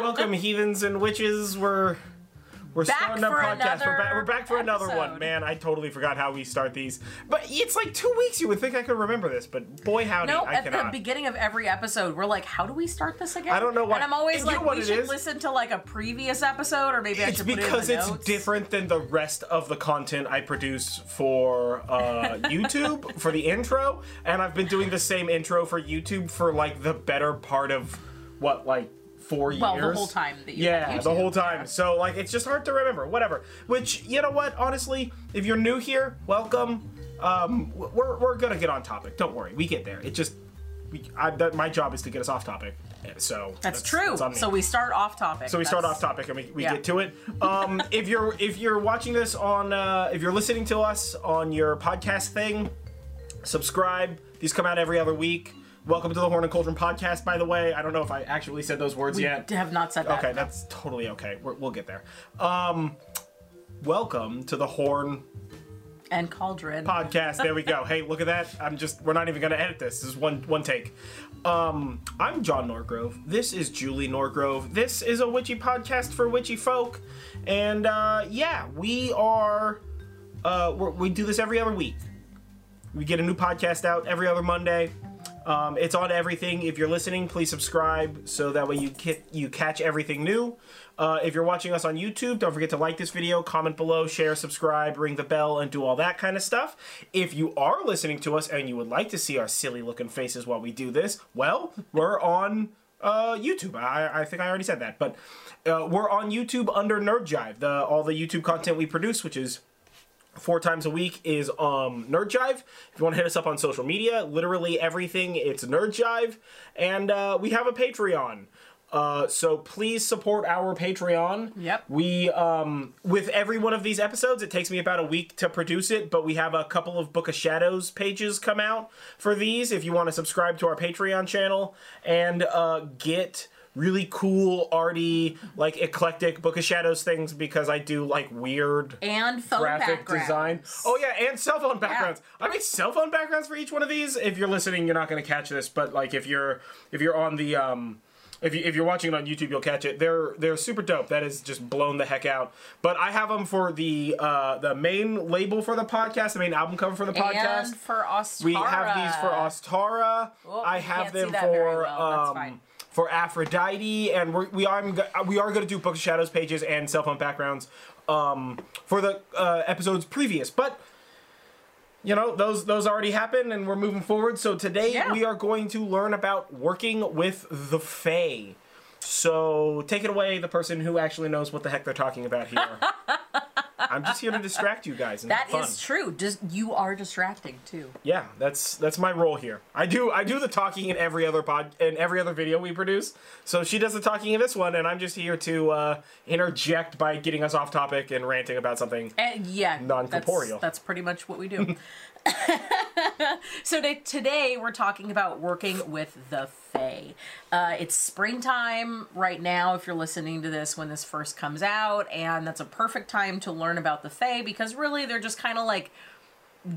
Welcome, heathens and witches. We're we're Back starting a podcast. We're back, we're back for another one. episode. Man, I totally forgot how we start these. But it's like two weeks. You would think I could remember this, but boy, howdy, No, I at the beginning of every episode, we're like, "How do we start this again?" I don't know why. And I'm always You know like, "We should is? listen to like a previous episode, or maybe I it's because it it's notes." different than the rest of the content I produce for uh, YouTube for the intro, and I've been doing the same intro for YouTube for like the better part of what like four Well, the whole time that you yeah, the whole time. yeah. So like, it's just hard to remember. Whatever. Which you know what? Honestly, if you're new here, welcome. Um, we're we're gonna get on topic. Don't worry, we get there. It just. We, I, that, my job is to get us off topic, so That's, true. on me. so we start off topic. So we start off topic and we, we yeah. get to it. Um, if you're if you're watching this on uh, if you're listening to us on your podcast thing, subscribe. These come out every other week. Welcome to the Horn and Cauldron podcast. By the way, I don't know if I actually said those words We yet. have not said that. Okay, that's totally okay. We're, we'll get there. Um, welcome to the Horn and Cauldron. podcast. There we go. Hey, look at that. I'm just we're not even gonna edit this. This is one one take. Um, I'm John Norgrove. This is Julie Norgrove. This is a witchy podcast for witchy folk. And uh yeah, we are uh we're, we do this every other week. We get a new podcast out every other Monday. Um, it's on everything. If you're listening, please subscribe so that way you ki- you catch everything new. Uh, if you're watching us on YouTube, don't forget to like this video, comment below, share, subscribe, ring the bell, and do all that kind of stuff. If you are listening to us and you would like to see our silly looking faces while we do this, well, we're on uh, YouTube. I, I think I already said that, but uh, we're on YouTube under Nerd Jive. The all the YouTube content we produce, which is four times a week is um nerd jive. If you want to hit us up on social media literally everything it's nerd jive. And uh, we have a patreon. Uh, so please support our patreon. Yep. we um with every one of these episodes it takes me about a week to produce it but we have a couple of book of shadows pages come out for these if you want to subscribe to our patreon channel. And uh get really cool arty like eclectic book of shadows things because i do like weird and phone graphic design. Oh yeah, and cell phone backgrounds. I made cell phone backgrounds for each one of these. If you're listening, you're not going to catch this, but like if you're if you're on the um if you if you're watching it on YouTube, you'll catch it. They're they're super dope. That is just blown the heck out. But I have them for the uh the main label for the podcast, the main album cover for the podcast. And for Ostara. We have these for Ostara. Oh, I have them for well. That's um, fine. For Aphrodite, and we're, we are we are going to do Book of Shadows pages and cell phone backgrounds um, for the uh, episodes previous, but. You know those those already happened, and we're moving forward. So today Yeah. we are going to learn about working with the Fae. So take it away, the person who actually knows what the heck they're talking about here. I'm just here to distract you guys. And That is true. Just you are distracting too. Yeah, that's that's my role here. I do I do the talking in every other pod in every other video we produce. So she does the talking in this one, and I'm just here to uh, interject by getting us off topic and ranting about something. And yeah, Non-corporeal. That's, that's pretty much what we do. so to, today we're talking about working with the Fae. Uh, it's springtime right now if you're listening to this when this first comes out, and that's a perfect time to learn about the Fae because really they're just kind of like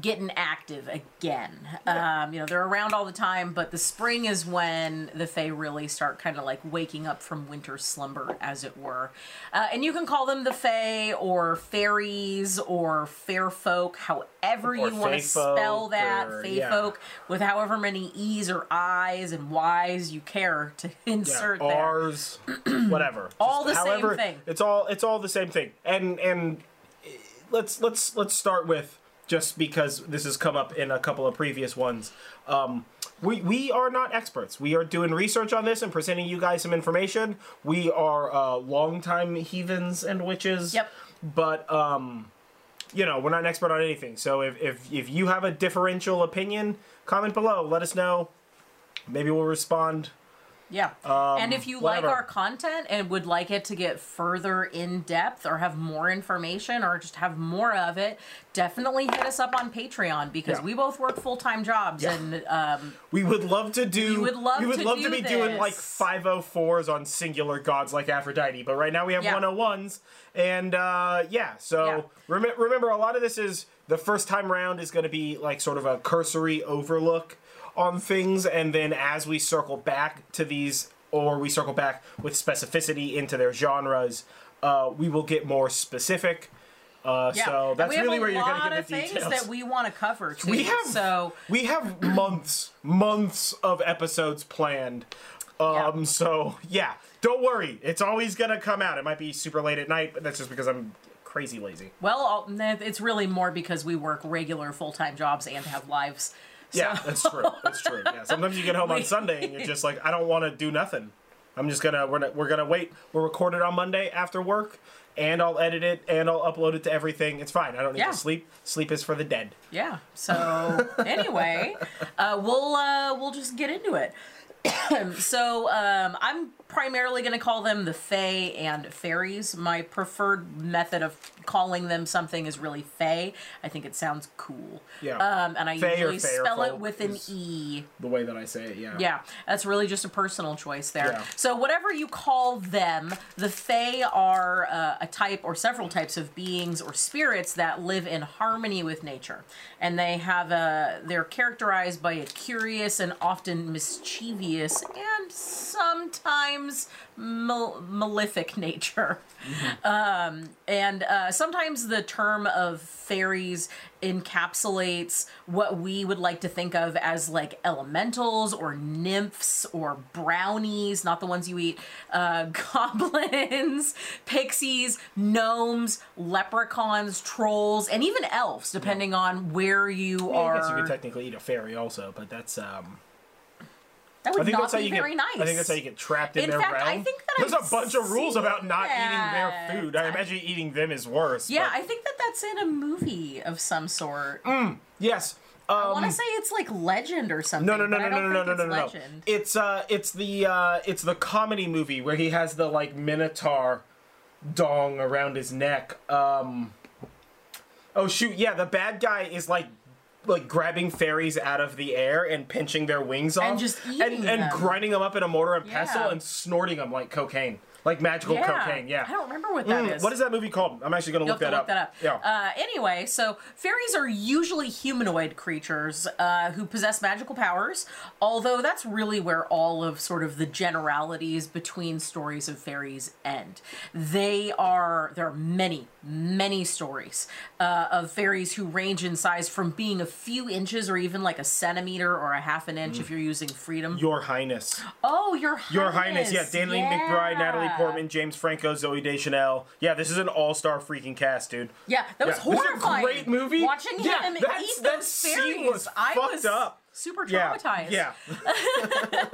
getting active again. Um, you know, they're around all the time, but the spring is when the Fae really start kind of like waking up from winter slumber, as it were. Uh, and you can call them the Fae or fairies or fair folk, however Or you want to spell that. or- Fae yeah. folk with however many E's or I's and Y's you care to Yeah, insert there. R's, whatever. All Just the same however, thing. It's all it's all the same thing. And and eh, let's let's let's start with just because this has come up in a couple of previous ones. Um, we we are not experts. We are doing research on this and presenting you guys some information. We are uh, longtime heathens and witches. Yep. But um, you know, we're not an expert on anything. So if if if you have a differential opinion, comment below. Let us know. Maybe we'll respond. Yeah. and if you Um, whatever. like our content and would like it to get further in depth or have more information or just have more of it, definitely hit us up on Patreon because Yeah. we both work full time jobs Yeah. and um, We would love to do. We would love we would to love to be doing like 504s on singular gods like Aphrodite, but right now we have Yeah. 101s, and uh, yeah. So Yeah. rem- remember, a lot of this is the first time round is going to be like sort of a cursory overlook on things, and then as we circle back to these or we circle back with specificity into their genres, uh, we will get more specific. Uh, Yeah. So that's really where you're going to get of the things details. that we want to cover too. We have so we have months, months of episodes planned. Um, Yeah. so yeah, don't worry, it's always gonna come out. It might be super late at night, but that's just because I'm crazy lazy. well, it's really more because we work regular full time jobs and have lives. Yeah, So- that's true. That's true. Yeah, sometimes you get home on Sunday and you're just like, I don't want to do nothing. I'm just gonna we're gonna, we're gonna wait. We'll record it on Monday after work, and I'll edit it and I'll upload it to everything. It's fine. I don't need Yeah. to sleep. Sleep is for the dead. Yeah. So anyway, uh, we'll uh, we'll just get into it. so um, I'm primarily going to call them the Fae and fairies. My preferred method of calling them something is really Fae. I think it sounds cool. Yeah. Um, and I Fae usually spell it with an E. The way that I say it. Yeah. Yeah, that's really just a personal choice there. Yeah. So whatever you call them, the Fae are uh, a type or several types of beings or spirits that live in harmony with nature, and they have a they're characterized by a curious and often mischievous and sometimes mal- malefic nature. Um, and uh, sometimes the term of fairies encapsulates what we would like to think of as like elementals or nymphs or brownies, not the ones you eat, uh, goblins, pixies, gnomes, leprechauns, trolls, and even elves, depending on where you I are. guess you could technically eat a fairy also, but that's um. That would I think not that's how you very get. nice. I think that's how you get trapped in, In their fact, realm. I think that there's I've a bunch of rules about not eating their food. I imagine eating them is worse. Yeah, but- I think that that's in a movie of some sort. yes. I Um, want to say it's like Legend or something. no, no, no, no, I no, no, no, no, no, no. It's uh, it's the uh, it's the comedy movie where he has the like minotaur dong around his neck. Um. Oh shoot! Yeah, the bad guy is like like grabbing fairies out of the air and pinching their wings off and just eating and, and grinding them up in a mortar and pestle Yeah. and snorting them like cocaine, like magical yeah. cocaine. Yeah. I don't remember what that Mm, is. What is that movie called? I'm actually gonna look, that, to look up. that up. Yeah. Uh, anyway, so fairies are usually humanoid creatures uh, who possess magical powers, although that's really where all of sort of the generalities between stories of fairies end. They are, there are many, many stories uh, of fairies who range in size from being a few inches or even like a centimeter or a half an inch Mm. if you're using freedom. Your Highness. oh, your highness. Your Highness, yeah, Danny McBride, Natalie Yeah. Portman, James Franco, Zoe Deschanel. Yeah, this is an all-star freaking cast, dude. Yeah, that was Yeah. This is a horrifying. great movie. Watching Yeah, him that's- eat that those scene was I fucked was up. super traumatized. yeah.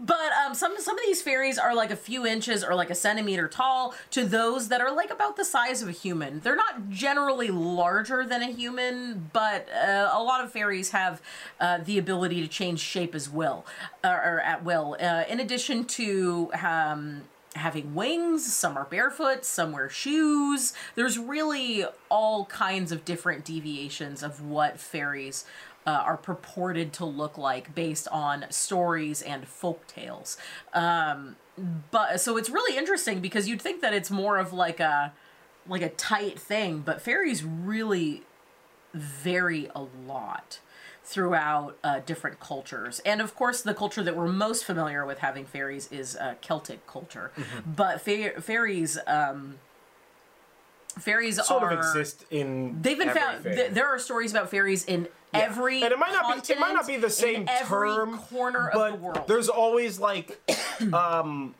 But um, some some of these fairies are like a few inches or like a centimeter tall to those that are like about the size of a human. They're not generally larger than a human, but uh, a lot of fairies have uh, the ability to change shape as well, uh, or at will. Uh, in addition to um, having wings, some are barefoot, some wear shoes. There's really all kinds of different deviations of what fairies uh, are purported to look like based on stories and folk tales. Um, but so it's really interesting because you'd think that it's more of like a like a tight thing, but fairies really vary a lot throughout uh, different cultures. And of course, the culture that we're most familiar with having fairies is uh, Celtic culture. Mm-hmm. But fa- fairies, um, fairies Sort are of exist in. They've been found. Th- there are stories about fairies in every. and it might not be it might not be the same in every term corner but of the world. there's always like um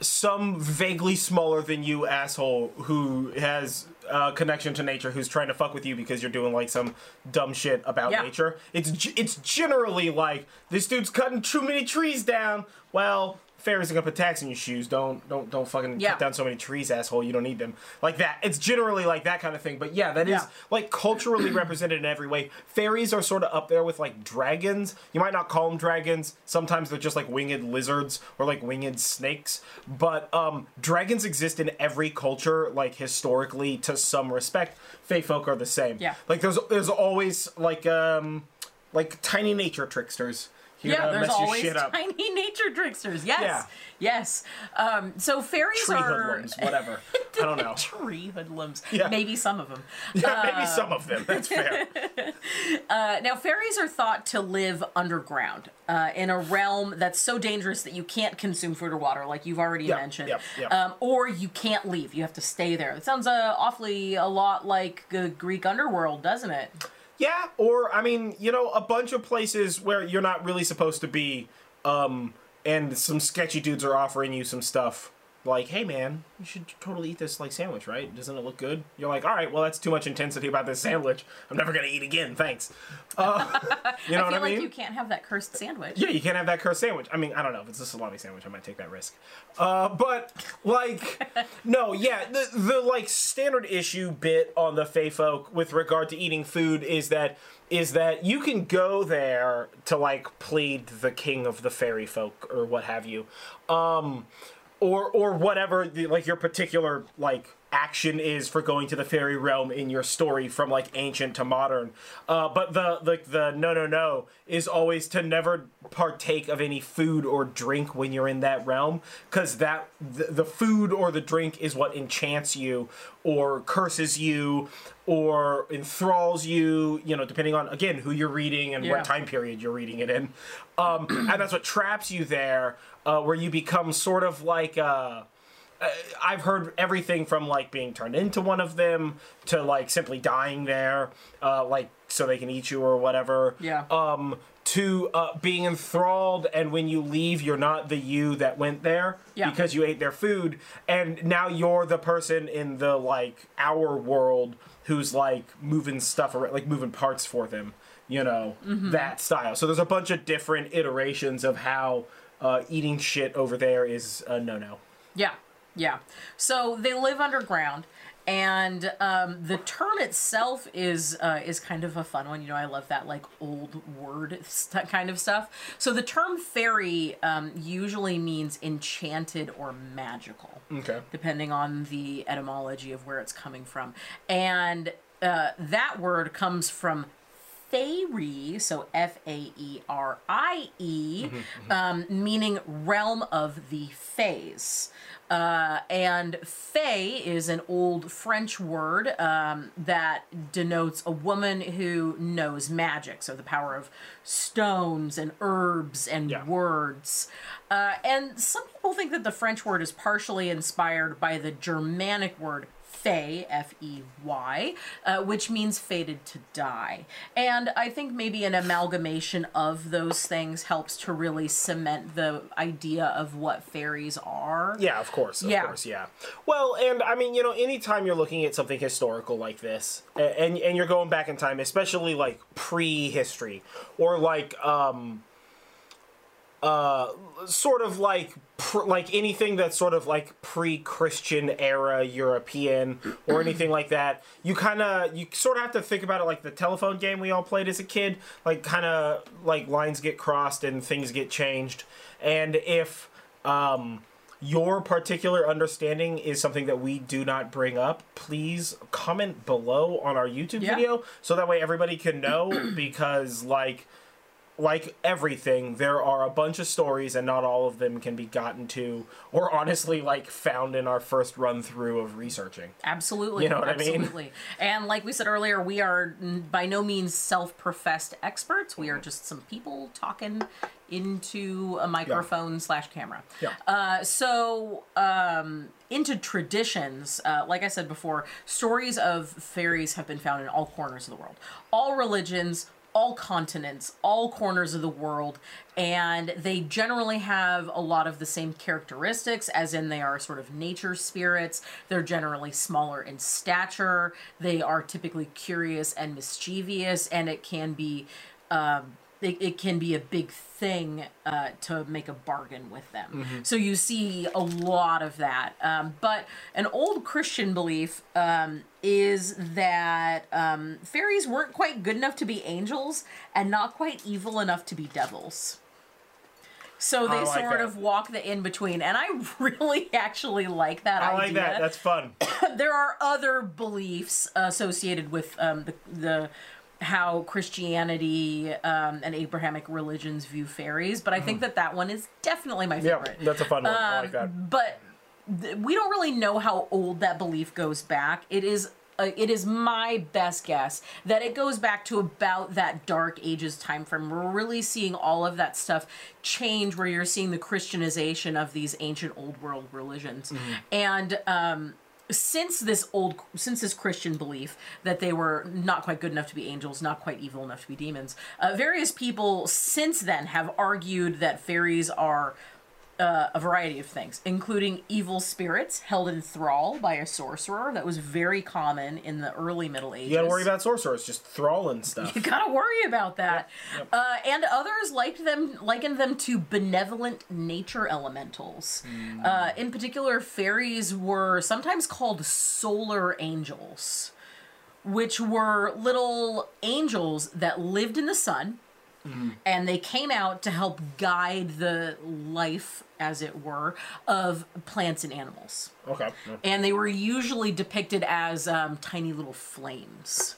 some vaguely smaller than you asshole who has a connection to nature who's trying to fuck with you because you're doing like some dumb shit about Yeah. nature it's it's generally like this dude's cutting too many trees down well fairies are gonna put tacks in your shoes don't don't don't fucking Yeah. cut down so many trees asshole you don't need them like that it's generally like that kind of thing but yeah that is Yeah. like culturally represented in every way. Fairies are sort of up there with like dragons. You might not call them dragons. Sometimes they're just like winged lizards or like winged snakes. But um, dragons exist in every culture, like historically to some respect. Fae folk are the same. Yeah. Like there's there's always like um like tiny nature tricksters You're yeah, there's always tiny nature tricksters. Yes, Yeah. yes. Um, so fairies Tree are hoodlums, whatever. I don't know. tree hoodlums. Yeah. Maybe some of them. Yeah, maybe some of them. That's fair. Uh, now, fairies are thought to live underground uh, in a realm that's so dangerous that you can't consume food or water, like you've already Yep, mentioned, yep, yep. Um, or you can't leave. You have to stay there. It sounds uh, awfully a lot like the Greek underworld, doesn't it? Yeah, or I mean, you know, a bunch of places where you're not really supposed to be, um, and some sketchy dudes are offering you some stuff. Like, hey man, you should totally eat this like sandwich, right? Doesn't it look good? You're like, all right, well that's too much intensity about this sandwich. I'm never gonna eat again. Thanks. Uh, you know I what feel I like mean? you can't have that cursed sandwich. Yeah, you can't have that cursed sandwich. I mean, I don't know if it's a salami sandwich. I might take that risk. Uh, but like, no, yeah, the the like standard issue bit on the Fey folk with regard to eating food is that is that you can go there to like plead the king of the fairy folk or what have you, um, or or whatever the, like your particular like action is for going to the fairy realm in your story from like ancient to modern. Uh, but the the the no no no is always to never partake of any food or drink when you're in that realm because that the, the food or the drink is what enchants you or curses you or enthralls you you know depending on again who you're reading and Yeah. what time period you're reading it in um, and that's what traps you there uh, where you become sort of like uh, I've heard everything from like being turned into one of them to like simply dying there, uh, like so they can eat you or whatever. Yeah. Um, to uh, being enthralled, and when you leave, you're not the you that went there Yeah. because you ate their food, and now you're the person in the like our world who's like moving stuff around, like moving parts for them. You know that style. So there's a bunch of different iterations of how uh, eating shit over there is a no no. Yeah, yeah. So they live underground, and um, the term itself is uh, is kind of a fun one. You know, I love that like old word st- kind of stuff. So the term fairy um, usually means enchanted or magical Okay. depending on the etymology of where it's coming from. And uh, that word comes from faerie, so F A E R I E, um, meaning realm of the fays. Uh, and fey is an old French word um, that denotes a woman who knows magic, so the power of stones and herbs and Yeah. words. Uh, and some people think that the French word is partially inspired by the Germanic word fey, F E Y, uh, which means fated to die. And I think maybe an amalgamation of those things helps to really cement the idea of what fairies are. Yeah, of course, of Yeah. course, yeah. Well, and I mean, you know, anytime you're looking at something historical like this, and and you're going back in time, especially like pre-history, or like um, uh, sort of like pr- like anything that's sort of like pre-Christian era European or anything like that, you kind of you sort of have to think about it like the telephone game we all played as a kid, like kind of like lines get crossed and things get changed, and if um your particular understanding is something that we do not bring up, please comment below on our YouTube Yeah. video so that way everybody can know because like like everything, there are a bunch of stories and not all of them can be gotten to or honestly like found in our first run through of researching. Absolutely. You know what I mean? Absolutely. And like we said earlier, we are by no means self professed experts. We are just some people talking into a microphone slash camera. Yeah. Uh, so, um, into traditions, uh, like I said before, stories of fairies have been found in all corners of the world, all religions, all continents, all corners of the world, and they generally have a lot of the same characteristics, as in they are sort of nature spirits. They're generally smaller in stature. They are typically curious and mischievous, and it can be. Um, it, it can be a big thing uh, to make a bargain with them. So you see a lot of that. Um, but an old Christian belief um, is that um, fairies weren't quite good enough to be angels and not quite evil enough to be devils. So they like sort that. of walk the in between, and I really actually like that I idea like that. That's fun. there are other beliefs associated with um, the the how Christianity um, and Abrahamic religions view fairies, but I think that that one is definitely my favorite. Yeah, that's a fun one. I Um, like that. but th- we don't really know how old that belief goes back. It is. Uh, it is my best guess that it goes back to about that dark ages time frame. We're really seeing all of that stuff change, where you're seeing the Christianization of these ancient old world religions, and um, since this old since this christian belief that they were not quite good enough to be angels not quite evil enough to be demons uh, various people since then have argued that fairies are uh, a variety of things, including evil spirits held in thrall by a sorcerer. That was very common in the early Middle Ages. You gotta worry about sorcerers, just thralling stuff. You gotta worry about that. Yep. Uh, and others liked them, likened them to benevolent nature elementals. Hmm. Uh, in particular, fairies were sometimes called solar angels, which were little angels that lived in the sun. Hmm. And they came out to help guide the life, as it were, of plants and animals. Okay. And they were usually depicted as um, tiny little flames.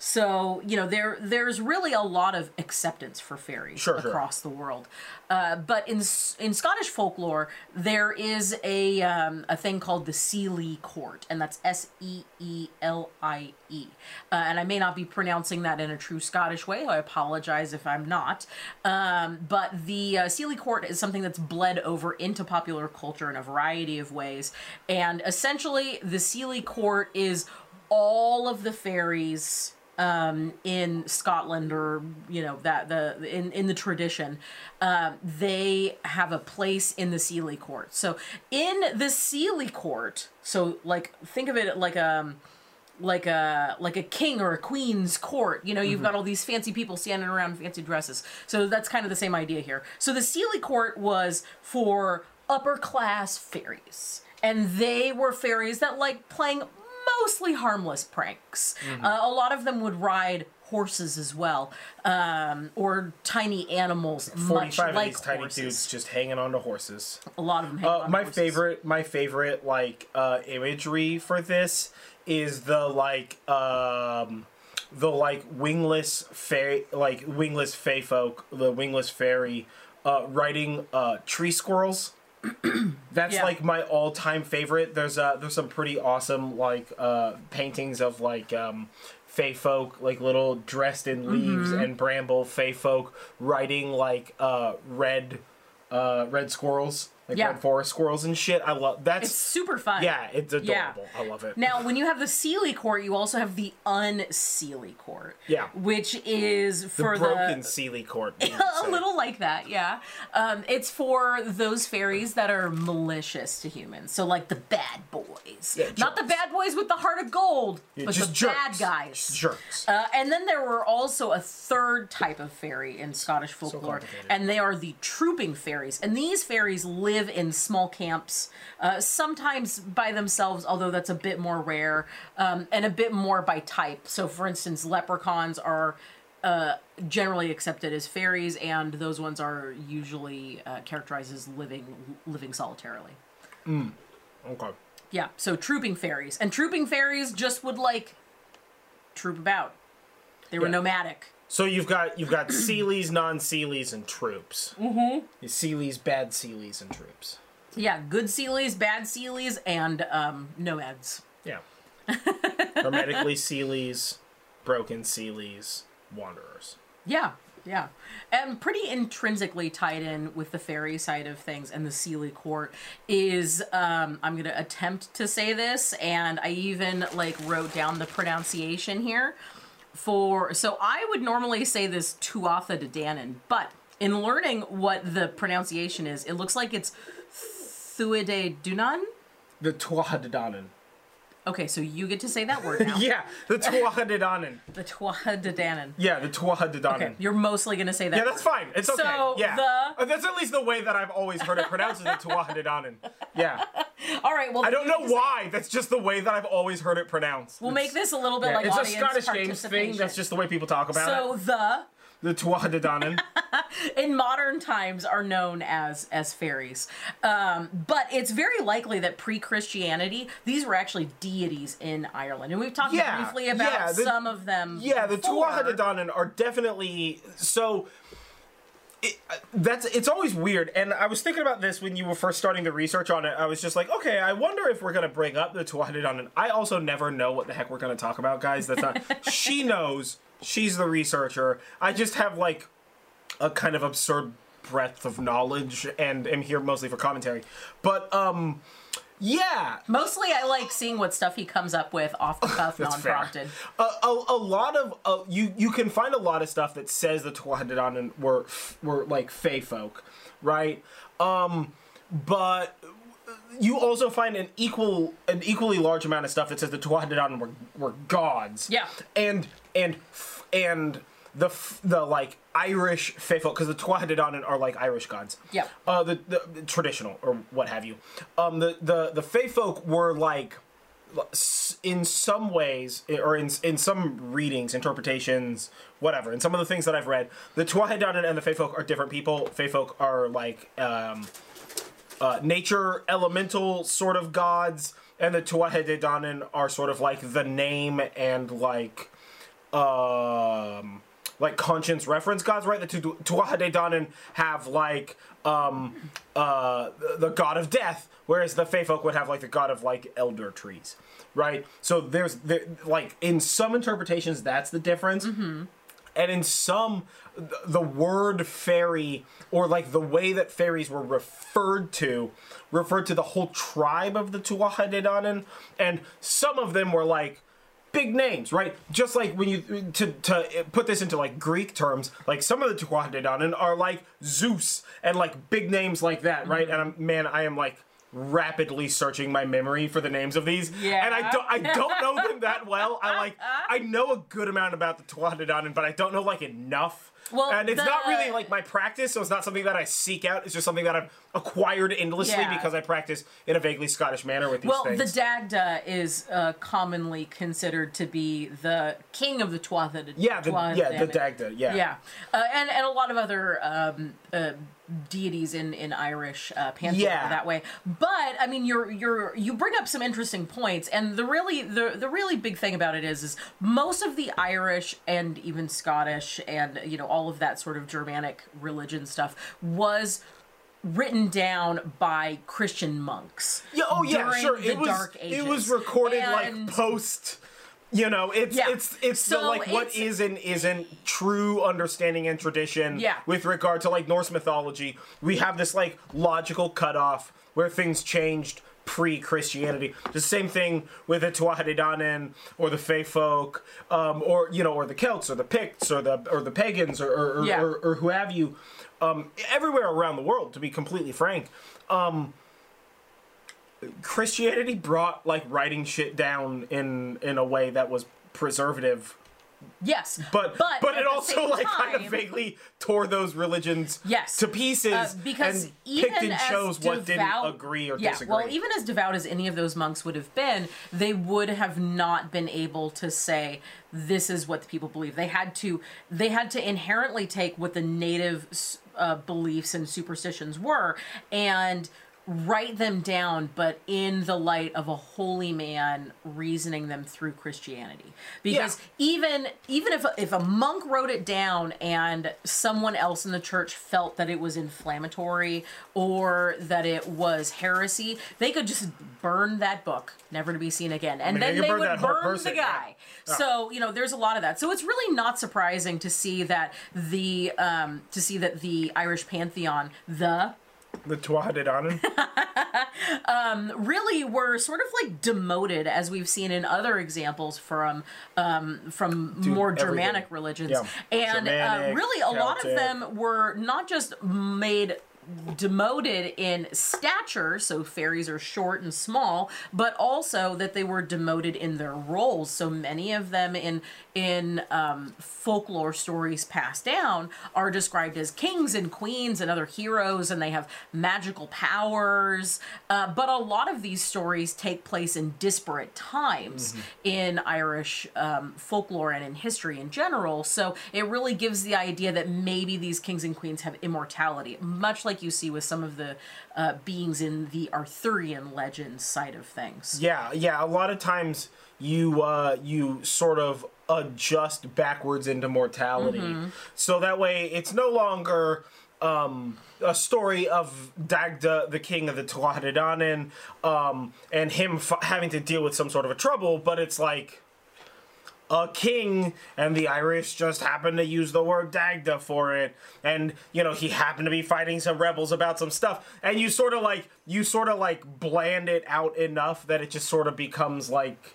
So you know there there's really a lot of acceptance for fairies Sure, sure. across the world, uh, but in in Scottish folklore there is a um, a thing called the Seelie Court, and that's S E E L I E, uh, and I may not be pronouncing that in a true Scottish way. I apologize if I'm not, um, but the uh, Seelie Court is something that's bled over into popular culture in a variety of ways, and essentially the Seelie Court is all of the fairies um, in Scotland or you know that the in in the tradition, um, they have a place in the Seelie Court. So in the Seelie Court, so like think of it like a like a like a king or a queen's court. You know, you've got all these fancy people standing around in fancy dresses. So that's kind of the same idea here. So the Seelie Court was for upper class fairies, and they were fairies that like playing mostly harmless pranks. Uh, a lot of them would ride horses as well, um, or tiny animals, much like of these tiny horses. dudes just hanging onto horses. A lot of them. Uh, on my horses. favorite, my favorite like uh, imagery for this is the like um, the like wingless fairy, like wingless fey folk, the wingless fairy, uh, riding uh, tree squirrels. That's Yeah. like my all-time favorite. There's uh there's some pretty awesome like uh paintings of like um fey folk like little dressed in leaves Mm-hmm. and bramble fey folk riding like uh red uh red squirrels like Yeah. red forest squirrels and shit. I love that's It's super fun. yeah, it's Yeah. adorable. I love it. Now, when you have the Seelie court, you also have the unseelie court. Yeah. Which is for the broken the. Seelie court. a little like that, yeah. Um, it's for those fairies that are malicious to humans. So, like the bad boys. Yeah, Not the bad boys with the heart of gold, Yeah, but just the jerks. bad guys. Jerks. Uh, and then there were also a third type of fairy in Scottish folklore, complicated. and they are the trooping fairies. And these fairies live in small camps, uh, sometimes by themselves, although that's a bit more rare, um, and a bit more by type. So, for instance, leprechauns are uh, generally accepted as fairies, and those ones are usually uh, characterized as living living solitarily. okay. Yeah, so trooping fairies. And trooping fairies just would like troop about. They were Yeah. nomadic. So you've got you've got Seelies, non-Seelies, and troops. Mm-hmm. Seelies, bad Seelies, and troops. Yeah, good Seelies, bad Seelies, and um, nomads. Yeah. Hermetically Seelies, broken Seelies, wanderers. Yeah, yeah. And pretty intrinsically tied in with the fairy side of things and the Seelie court is um I'm gonna attempt to say this, and I even like wrote down the pronunciation here for so I would normally say this Tuatha De Danann, but in learning what the pronunciation is, it looks like it's Thuide Dunan. The Tuahadadanan. Okay, so you get to say that word now. Yeah, the Tuahadadanan. The Tuatha Yeah, the Tuahadadanan. Okay, you're mostly gonna say that. Yeah, that's fine. It's okay. So, yeah. the- Uh, That's at least the way that I've always heard it pronounced is the Tuahadadanan. Yeah. All right, well I don't know to say- why. That's just the way that I've always heard it pronounced. We'll make this a little bit Yeah, like it's a Scottish games thing. That's just the way people talk about so it. So the the Tuatha De Danann. in modern times are known as as fairies. Um, but it's very likely that pre-Christianity, these were actually deities in Ireland, and we've talked Yeah, briefly about yeah, the- some of them. Yeah, the. Tuatha De Danann are definitely so. It, uh, that's it's always weird, and I was thinking about this when you were first starting the research on it. I was just like, okay, I wonder if we're gonna bring up the Tuatha De Danann. I also never know what the heck we're gonna talk about, guys. That's not. she knows. She's the researcher. I just have like a kind of absurd breadth of knowledge, and am here mostly for commentary. But um, yeah, Mostly, I like seeing what stuff he comes up with off the cuff, non-prompted. A, a, a lot of uh, you you can find a lot of stuff that says the Tuatha were were like Fey folk, right? Um, but you also find an equal an equally large amount of stuff that says the Tuatha De Danann were were gods. Yeah. and and and the the like Irish folk because the Tuatha De Danann are like Irish gods. Yeah. Uh, the, the, the traditional or what have you. Um, the the the Fey folk were like in some ways, or in in some readings, interpretations, whatever, in some of the things that I've read, the Tuatha De Danann and the Fey folk are different people. Fey folk are like um, uh, nature elemental sort of gods, and the Tuatha Danann are sort of like the name and like um like conscience reference gods, right? The Tu- Tuatha Danann have like um uh the god of death, whereas the Fey folk would have like the god of like elder trees, right? So there's there, like in some interpretations that's the difference. And in some, the word fairy, or like the way that fairies were referred to, referred to the whole tribe of the Tuatha and some of them were like big names, right? Just like when you to to put this into like Greek terms, like some of the Tuatha are like Zeus and like big names like that, right? Mm-hmm. And I'm, man, I am like rapidly searching my memory for the names of these, Yeah. and I don't I don't know them that well. I like I know a good amount about the Tuatha De Danann, but I don't know like enough. Well, and it's not really like my practice, so it's not something that I seek out. It's just something that I've acquired endlessly Yeah. because I practice in a vaguely Scottish manner with these Well, things. the Dagda is uh, commonly considered to be the king of the Tuatha De yeah, the, yeah, the Dagda, yeah. Yeah, uh, and and a lot of other um, uh, deities in in Irish uh, pantheon Yeah. that way. But I mean, you're you're you bring up some interesting points, and the really the the really big thing about it is is most of the Irish and even Scottish and you know all of that sort of Germanic religion stuff was written down by Christian monks. Yeah, oh yeah, sure. it was it was recorded And- like post. You know, it's Yeah. it's it's the like what it's- is and isn't true understanding and tradition. Yeah. With regard to like Norse mythology, we have this like logical cutoff where things changed pre-Christianity. The same thing with the Tuatha De Danann or the Fey folk, um, or you know, or the Celts or the Picts or the or the pagans or or, or, Yeah. or, or who have you. Um, everywhere around the world, to be completely frank, Christianity brought like writing shit down in in a way that was preservative, Yes, but but but, it also like kind of vaguely tore those religions Yes. to pieces Uh, because and even picked and as chose what didn't devout- agree or yeah, disagree. Well, even as devout as any of those monks would have been, they would have not been able to say this is what the people believe. They had to they had to inherently take what the native uh, beliefs and superstitions were and write them down but in the light of a holy man reasoning them through Christianity. Because even even if if a monk wrote it down and someone else in the church felt that it was inflammatory or that it was heresy they could just burn that book never to be seen again. And mean, then they burn would burn person, the yeah. guy. So you know there's a lot of that. So it's really not surprising to see that the um to see that the irish pantheon the the Tuatha De Danann. really were sort of like demoted as we've seen in other examples from um, from more Germanic everything. religions Yeah. and uh, really a lot of them were not just made demoted in stature, so fairies are short and small, but also that they were demoted in their roles. So many of them in in um, folklore stories passed down are described as kings and queens and other heroes, and they have magical powers. Uh, but a lot of these stories take place in disparate times in Irish um, folklore and in history in general. So it really gives the idea that maybe these kings and queens have immortality, much like you see with some of the uh, beings in the Arthurian legends side of things. Yeah, yeah. A lot of times you uh, you sort of adjust backwards into mortality, so that way it's no longer um, a story of Dagda, the king of the Tuatha um, and him f- having to deal with some sort of a trouble, but it's like a king, and the Irish just happened to use the word Dagda for it, and you know he happened to be fighting some rebels about some stuff, and you sort of like you sort of like bland it out enough that it just sort of becomes like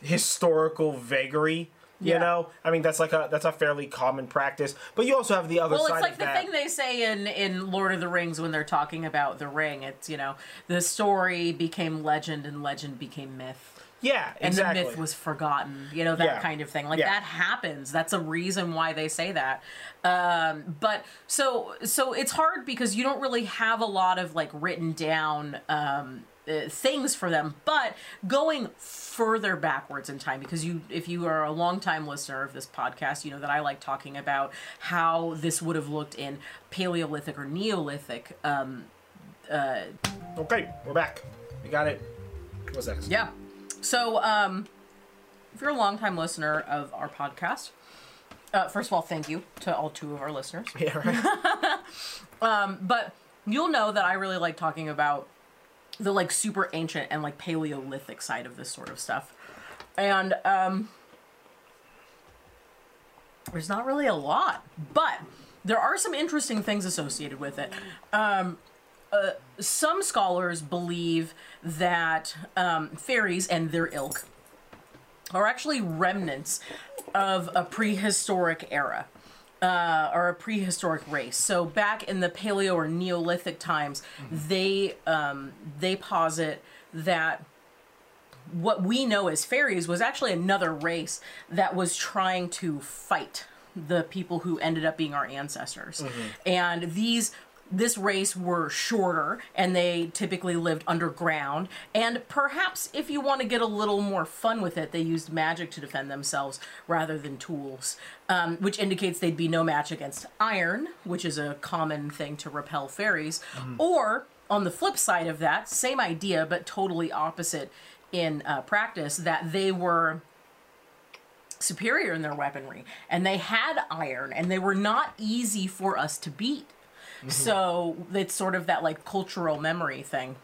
historical vagary. You Yeah. know, I mean that's like a that's a fairly common practice, but you also have the other side. Well, it's like of the that. thing they say in in Lord of the Rings when they're talking about the ring. It's you know the story became legend and legend became myth. Yeah, and exactly. the myth was forgotten you know that Yeah. kind of thing like Yeah. that happens that's a reason why they say that um but so so it's hard because you don't really have a lot of like written down um uh, things for them but going further backwards in time because you if you are a long time listener of this podcast you know that i like talking about how this would have looked in paleolithic or neolithic um okay, we're back. We got it. What's next? Yeah. So, um, if you're a longtime listener of our podcast, uh, first of all, thank you to all two of our listeners. Yeah, right. But you'll know that I really like talking about the like super ancient and like Paleolithic side of this sort of stuff. And um, there's not really a lot, but there are some interesting things associated with it. Um, uh, some scholars believe that um, fairies and their ilk are actually remnants of a prehistoric era uh, or a prehistoric race. So back in the Paleo or Neolithic times, they um, they posit that what we know as fairies was actually another race that was trying to fight the people who ended up being our ancestors. And these this race were shorter and they typically lived underground. And perhaps if you want to get a little more fun with it they used magic to defend themselves rather than tools um, which indicates they'd be no match against iron which is a common thing to repel fairies. Or on the flip side of that same idea but totally opposite in uh, practice that they were superior in their weaponry and they had iron and they were not easy for us to beat so it's sort of that like cultural memory thing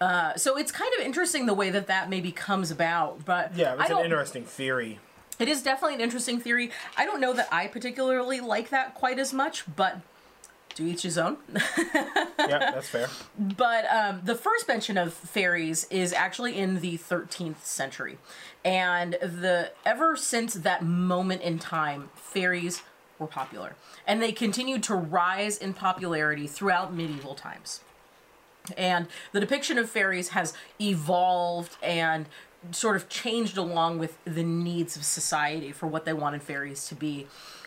uh, so it's kind of interesting the way that that maybe comes about but Yeah, it's an interesting theory. it is definitely an interesting theory i don't know that i particularly like that quite as much but do each his own yeah, that's fair. But um, the first mention of fairies is actually in the 13th century. And the ever since that moment in time, fairies were popular. And they continued to rise in popularity throughout medieval times. And the depiction of fairies has evolved and sort of changed along with the needs of society for what they wanted fairies to be.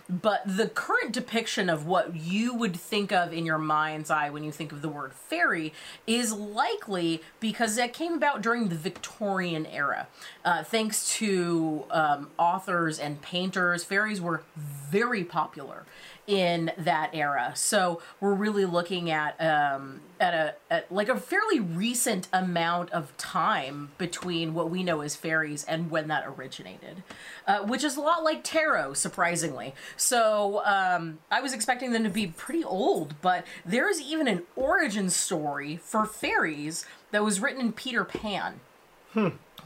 But the current depiction of what you would think of in your mind's eye when you think of the word fairy is likely because that came about during the Victorian era. Uh, thanks to um, authors and painters, fairies were very popular in that era. So we're really looking at um, at a at like a fairly recent amount of time between what we know as fairies and when that originated, uh, which is a lot like tarot, surprisingly. So um, I was expecting them to be pretty old, but there's even an origin story for fairies that was written in Peter Pan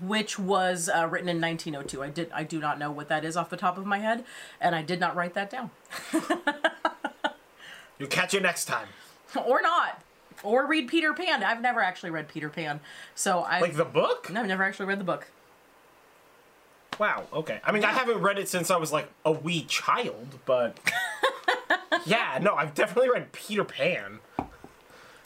which was uh, written in 1902. I did I do not know what that is off the top of my head, and I did not write that down, You'll catch you next time. or not, or read Peter Pan. I've never actually read Peter Pan, so I Like the book? No, I've never actually read the book. Wow, okay. I mean, I haven't read it since I was like a wee child, but yeah, no, I've definitely read Peter Pan.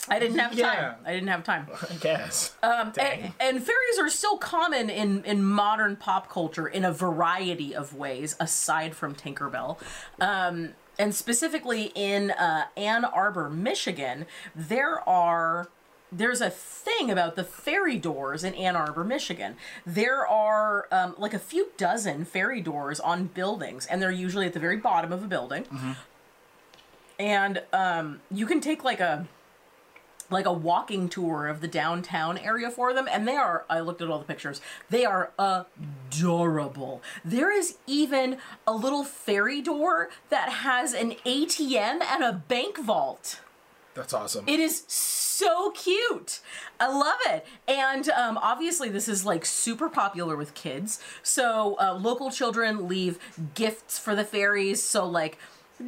I didn't have Yeah. time. I didn't have time. I guess. Um, and, and fairies are still common in, in modern pop culture in a variety of ways, aside from Tinkerbell. Um, and specifically in uh, Ann Arbor, Michigan, there are there's a thing about the fairy doors in Ann Arbor, Michigan. There are um, like a few dozen fairy doors on buildings, and they're usually at the very bottom of a building. And um, you can take like a like a walking tour of the downtown area for them and they are i looked at all the pictures they are adorable there is even a little fairy door that has an atm and a bank vault That's awesome. it is so cute. I love it. And um, obviously, this is like super popular with kids. So, uh, local children leave gifts for the fairies. So, like,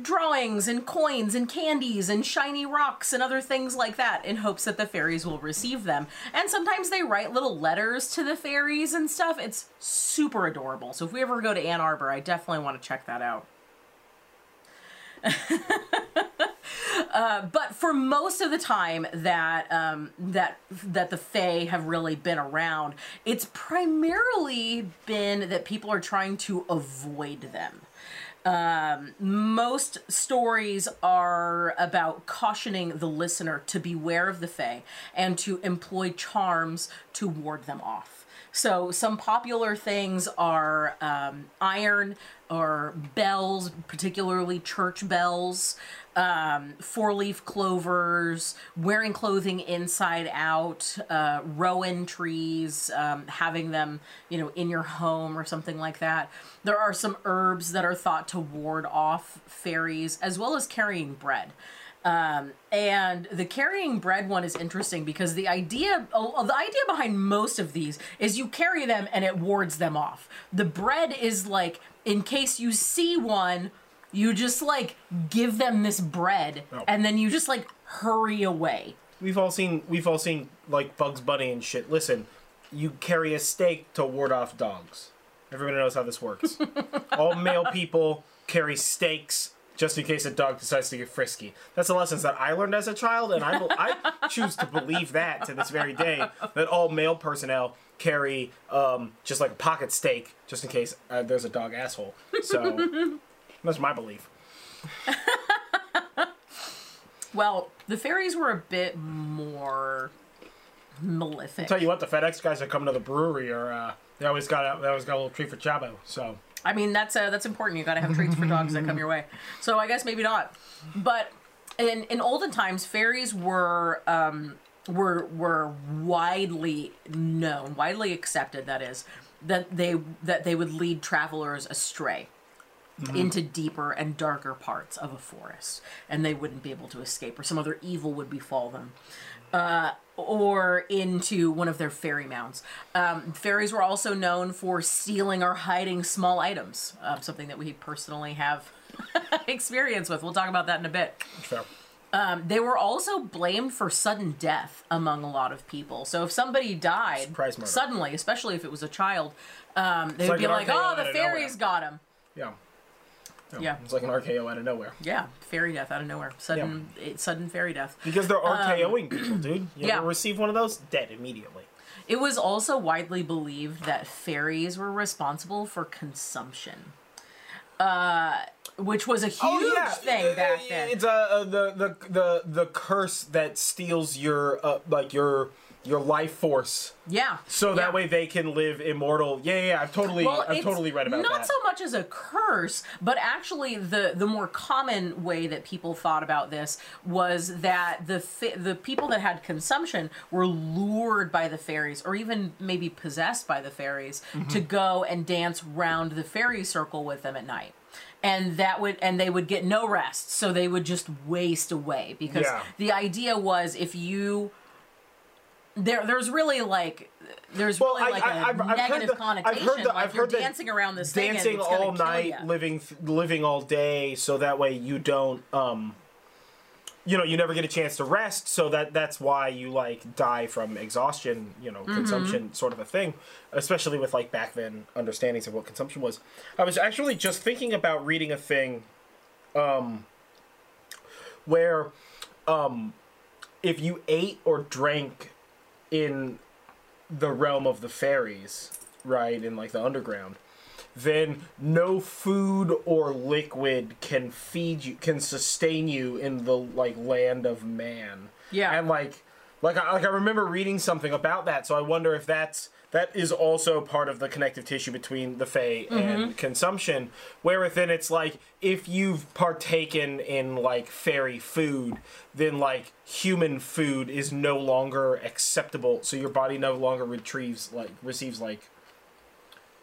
drawings and coins and candies and shiny rocks and other things like that in hopes that the fairies will receive them. And sometimes they write little letters to the fairies and stuff. It's super adorable. So, if we ever go to Ann Arbor, I definitely want to check that out. but for most of the time that um, that that the Fae have really been around, it's primarily been that people are trying to avoid them. Um, most stories are about cautioning the listener to beware of the Fae and to employ charms to ward them off. So some popular things are um, iron or bells, particularly church bells, um, four-leaf clovers, wearing clothing inside out, uh, rowan trees, um, having them, you know, in your home or something like that. There are some herbs that are thought to ward off fairies, as well as carrying bread. Um, and the carrying bread one is interesting because the idea, oh, the idea behind most of these is you carry them and it wards them off. The bread is like, in case you see one, you just like give them this bread Oh. and then you just like hurry away. We've all seen we've all seen like Bugs Bunny and shit. Listen, you carry a steak to ward off dogs. Everybody knows how this works. all male people carry steaks just in case a dog decides to get frisky. That's the lessons that I learned as a child, and I, I choose to believe that to this very day that all male personnel carry um, just like a pocket steak just in case uh, there's a dog asshole. So that's my belief. Well, the fairies were a bit more malefic. Tell you what, the FedEx guys that come to the brewery are uh, they always got a, they always got a little treat for Chabo. So I mean, that's uh, that's important. You got to have treats for dogs that come your way. So I guess maybe not. But in in olden times, fairies were um, were were widely known, widely accepted. That is that they that they would lead travelers astray. Into deeper and darker parts of a forest, and they wouldn't be able to escape, or some other evil would befall them uh, or into one of their fairy mounds. Um, fairies were also known for stealing or hiding small items, uh, something that we personally have experience with. We'll talk about that in a bit. fair. Um, they were also blamed for sudden death among a lot of people. So if somebody died suddenly, especially if it was a child, um, they would like be like, "Oh, the fairies got him." Yeah. Yeah. It's like an RKO out of nowhere. Yeah, fairy death out of nowhere. Sudden, it, sudden fairy death. Because they're RKOing people, dude. You Um, yeah. ever receive one of those? Dead immediately. It was also widely believed that fairies were responsible for consumption, uh, which was a huge thing back then. It's uh, uh, the, the the the curse that steals your uh, like your your life force, yeah. so yeah. that way they can live immortal. Yeah, yeah, yeah, I've totally Well, I've totally read about not that. Not so much as a curse, but actually the the more common way that people thought about this was that the the people that had consumption were lured by the fairies, or even maybe possessed by the fairies, Mm-hmm. to go and dance round the fairy circle with them at night. And that would, and they would get no rest, so they would just waste away because Yeah. the idea was if you there, there's really like, there's Well, really I- like I- a I've- I've heard negative the- I've connotation. heard the- like I've you're heard that dancing around this thing dancing it's all night, living living all day, so that way you don't um you know you never get a chance to rest so that that's why you like die from exhaustion you know Mm-hmm. consumption sort of a thing especially with like back then understandings of what consumption was i was actually just thinking about reading a thing um where um, if you ate or drank in the realm of the fairies, right, in like the underground, then no food or liquid can feed you, can sustain you in the like land of man. Yeah. and like, like I, like I remember reading something about that, so I wonder if that's that is also part of the connective tissue between the Fae and consumption, where within it's like if you've partaken in like fairy food, then like human food is no longer acceptable, so your body no longer retrieves like receives like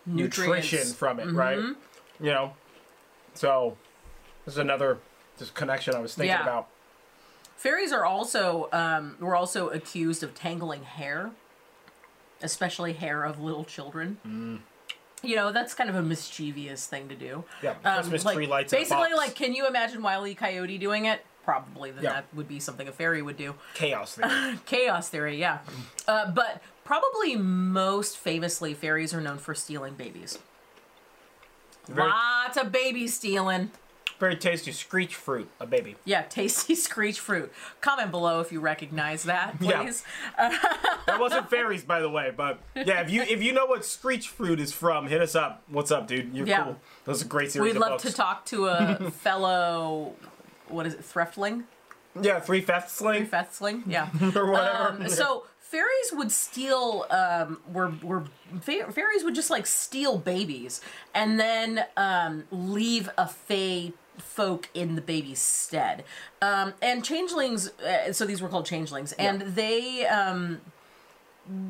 nutrition from it, right? You know, so there's another just connection I was thinking Yeah. about. Fairies are also um, were also accused of tangling hair, especially hair of little children. Mm. You know, that's kind of a mischievous thing to do. Yeah, Um, Christmas like, tree lights. Basically, like, can you imagine Wile E. Coyote doing it? Probably. Then Yeah. that would be something a fairy would do. chaos theory. Chaos theory, yeah. Uh, but probably most famously, fairies are known for stealing babies. Very, Lots of baby stealing. Very tasty screech fruit, a baby. Yeah, tasty screech fruit. Comment below if you recognize that, Yeah. please. That wasn't fairies, by the way, but yeah, if you if you know what screech fruit is from, hit us up. What's up, dude? You're Yeah. cool. was a great series We'd love to talk to a fellow, what is it, threftling? Yeah, three feft sling Fethsling? Yeah. or whatever. Um, so fairies would steal um were were fa- fairies would just like steal babies and then um leave a fae folk in the baby's stead. Um and changelings uh, so these were called changelings and they um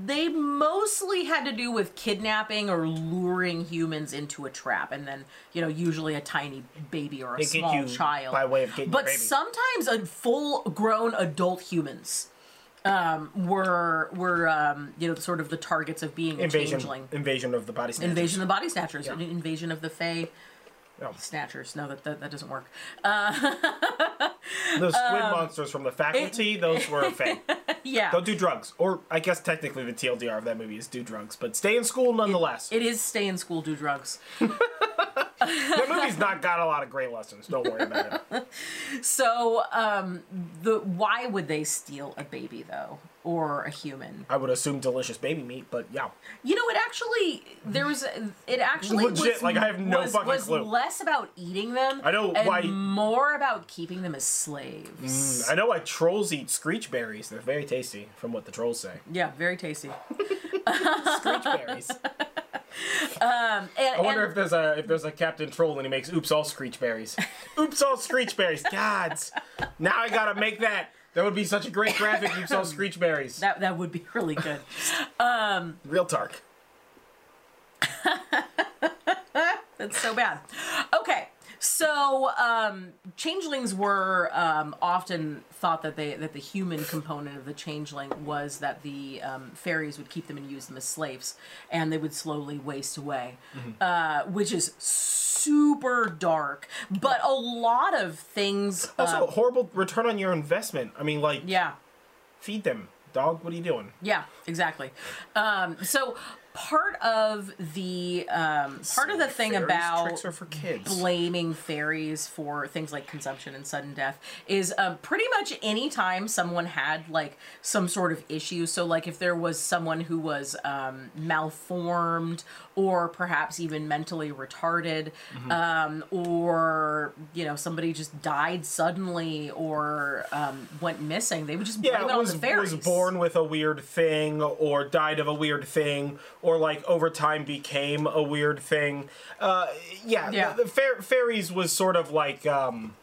they mostly had to do with kidnapping or luring humans into a trap and then you know usually a tiny baby or a They small child. by way of getting but sometimes a full grown adult humans um, were were um, you know sort of the targets of being a invasion, changeling. invasion of the body snatchers. Invasion of the body snatchers, Yeah. invasion of the Fae Yeah. snatchers. No, that that, that doesn't work. Those squid Um, monsters from the faculty, those were fake. yeah, Don't do drugs. Or I guess technically the TLDR of that movie is do drugs, but stay in school nonetheless. it is stay in school, do drugs. that movie's not got a lot of great lessons. Don't worry about it. So, um, the why would they steal a baby though, or a human? I would assume delicious baby meat, but yeah. You know, it actually there was it actually Legit, was, like, I have no was, fucking was clue. less about eating them. I know and why- more about keeping them as slaves. Mm, I know why trolls eat screech berries. They're very tasty, from what the trolls say. Yeah, very tasty. Screech berries. Um, and, I wonder and- if there's a if there's a Captain Troll and he makes oops all screech berries. oops all screech berries. Gods. Now I gotta make that. That would be such a great graphic. Oops all screech berries. that that would be really good. Um, Real Tark. That's so bad. Okay, so um, changelings were um, often thought that they that the human component of the changeling was that the um, fairies would keep them and use them as slaves, and they would slowly waste away, uh, which is super dark. But a lot of things. Also, um, horrible return on your investment. I mean, like, yeah. feed them, dog. What are you doing? Yeah, exactly. Um, so part of the um, part of the thing Fairies about are for kids. blaming fairies for things like consumption and sudden death is um, pretty much any time someone had like some sort of issue. So like if there was someone who was um, malformed or perhaps even mentally retarded, Mm-hmm. um, or you know somebody just died suddenly or um, went missing, they would just blame yeah, it on was, the fairies. was born with a weird thing, or died of a weird thing, or like over time became a weird thing. Uh, yeah, Yeah. The, the fair, fairies was sort of like um,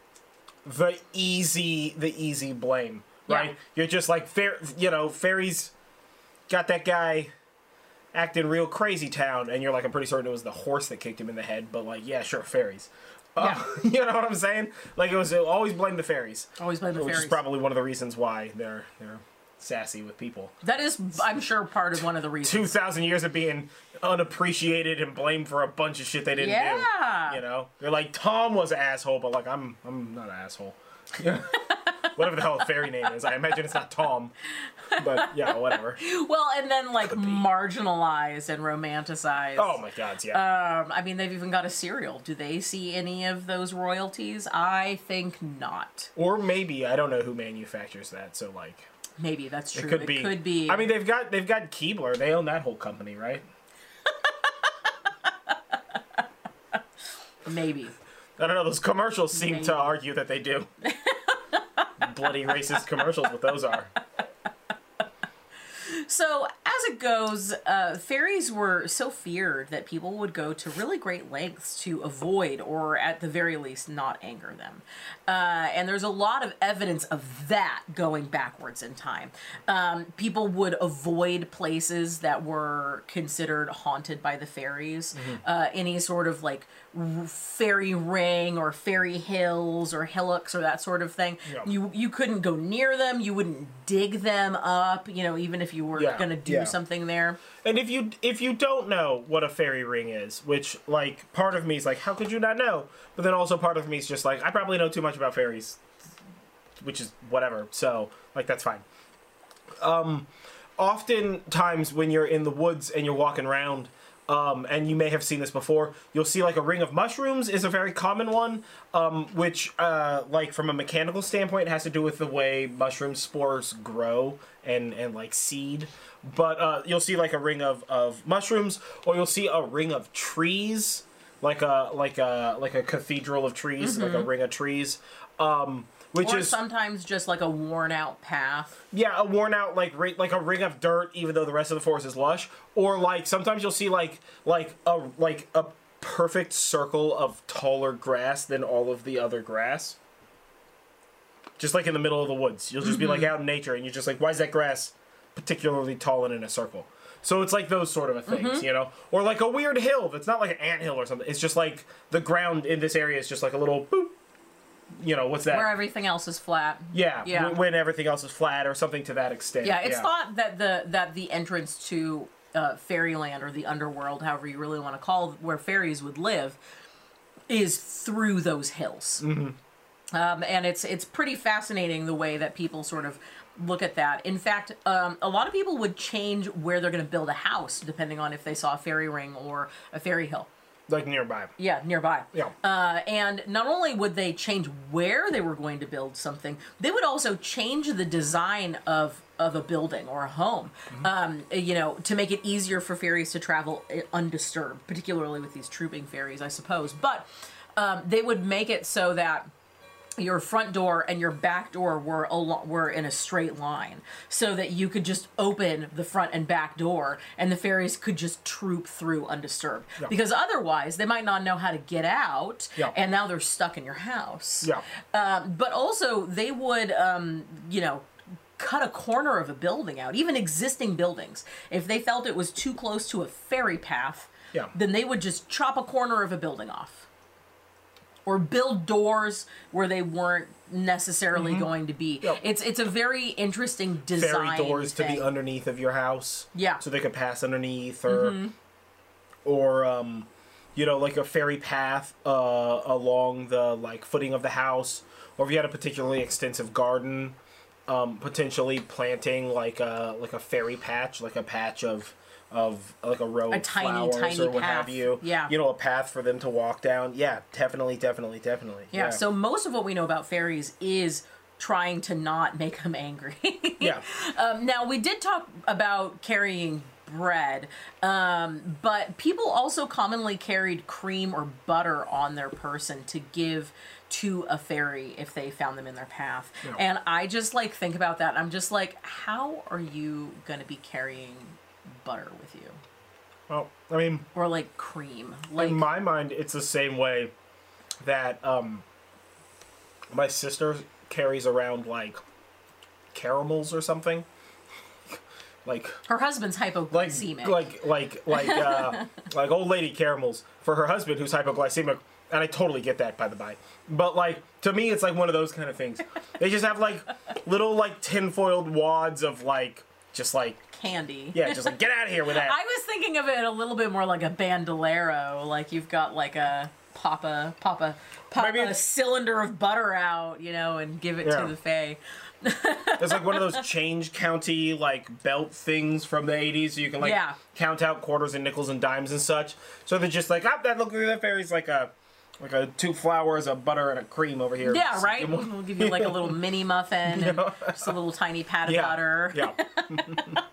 the easy, the easy blame, right? Yeah. You're just like fair, you know, fairies got that guy acting real crazy town, and you're like, I'm pretty certain it was the horse that kicked him in the head, but like, yeah, sure, fairies. Uh, you know what I'm saying? Like it was always blame the fairies. Always blame the Which fairies. Which is probably one of the reasons why they're they're sassy with people. That is, I'm sure, part of one of the reasons. Two thousand years of being unappreciated and blamed for a bunch of shit they didn't Yeah. do. You know, they're like Tom was an asshole, but like I'm I'm not an asshole. whatever the hell a fairy name is. I imagine it's not Tom, but yeah, whatever. Well, and then like marginalized and romanticized. Oh my god, yeah. Um, I mean, they've even got a cereal. Do they see any of those royalties? I think not. or maybe I don't know who manufactures that, so like Maybe that's true. it could be. Could be. I mean, they've got they've got Keebler. They own that whole company, right? maybe. I don't know. Those commercials seem Maybe. to argue that they do. Bloody racist commercials, what those are. So, it goes, uh, fairies were so feared that people would go to really great lengths to avoid, or at the very least, not anger them. Uh, and there's a lot of evidence of that going backwards in time. Um, people would avoid places that were considered haunted by the fairies. Uh, any sort of like fairy ring or fairy hills or hillocks or that sort of thing. Yeah. You you couldn't go near them. You wouldn't dig them up. You know, even if you were Yeah, going to do yeah. Something there. And if you if you don't know what a fairy ring is, which like part of me is like, how could you not know? But then also part of me is just like, I probably know too much about fairies, which is whatever. So like that's fine. Um, oftentimes when you're in the woods and you're walking around, um, and you may have seen this before, you'll see like a ring of mushrooms is a very common one, um, which uh, like from a mechanical standpoint has to do with the way mushroom spores grow and and like seed. But uh, you'll see like a ring of, of mushrooms, or you'll see a ring of trees, like a like a like a cathedral of trees, like a ring of trees. Um, which Or is sometimes just like a worn out path. yeah, a worn out like like a ring of dirt, even though the rest of the forest is lush. Or like sometimes you'll see like like a like a perfect circle of taller grass than all of the other grass. Just like in the middle of the woods, you'll just be like out in nature, and you're just like, why is that grass particularly tall and in a circle? So it's like those sort of a things, you know, or like a weird hill that's not like an ant hill or something. It's just like the ground in this area is just like a little boop. You know what's that? Where everything else is flat. Yeah, Yeah. when everything else is flat or something to that extent. Yeah, it's thought that the that the entrance to uh, fairyland or the underworld, however you really want to call it, where fairies would live, is through those hills. Mm-hmm. Um, and it's it's pretty fascinating the way that people sort of look at that. In fact, um, a lot of people would change where they're going to build a house depending on if they saw a fairy ring or a fairy hill. like nearby. Yeah, nearby. Yeah. Uh, and not only would they change where they were going to build something, they would also change the design of of a building or a home. Um, you know, to make it easier for fairies to travel uh, undisturbed, particularly with these trooping fairies, I suppose. But um, they would make it so that your front door and your back door were were in a straight line so that you could just open the front and back door and the fairies could just troop through undisturbed Yeah. because otherwise they might not know how to get out Yeah. and now they're stuck in your house Yeah. um, but also they would um, you know cut a corner of a building out even existing buildings if they felt it was too close to a fairy path Yeah. then they would just chop a corner of a building off or build doors where they weren't necessarily going to be. Mm-hmm. Yep. It's it's a very interesting design. Fairy doors to be underneath of your house. Yeah. So they could pass underneath or or um you know, like a fairy path uh along the like footing of the house. Or if you had a particularly extensive garden, um, potentially planting like a like a fairy patch, like a patch of of like a row A of tiny, flowers tiny or what have you. Yeah. You know, a path for them to walk down. Yeah, definitely, definitely, definitely. yeah, So most of what we know about fairies is trying to not make them angry. yeah. Um, now we did talk about carrying bread, um, but people also commonly carried cream or butter on their person to give to a fairy if they found them in their path. Yeah. And I just like think about that. I'm just like, how are you going to be carrying butter with you? Well, I mean, Or like cream? Like in my mind, it's the same way that um, my sister carries around like caramels or something. like her husband's like hypoglycemic. like like like uh, like old lady caramels for her husband who's hypoglycemic, and I totally get that by the by. But like to me, it's like one of those kind of things. They just have like little like tinfoiled wads of like just like candy. yeah, just like get out of here with that. I was thinking of it a little bit more like a bandolero, like you've got like a pop a pop a pop Maybe a cylinder of butter out, you know, and give it Yeah. to the Fae. There's like one of those change county like belt things from the 80s, so you can like Yeah. count out quarters and nickels and dimes and such. So they're just like, ah, that look at that fairy's like a like a two flowers, a butter, and a cream over here. Yeah, Just right. 'em- We'll give you like a little mini muffin and just a little tiny pat of Yeah, butter. yeah.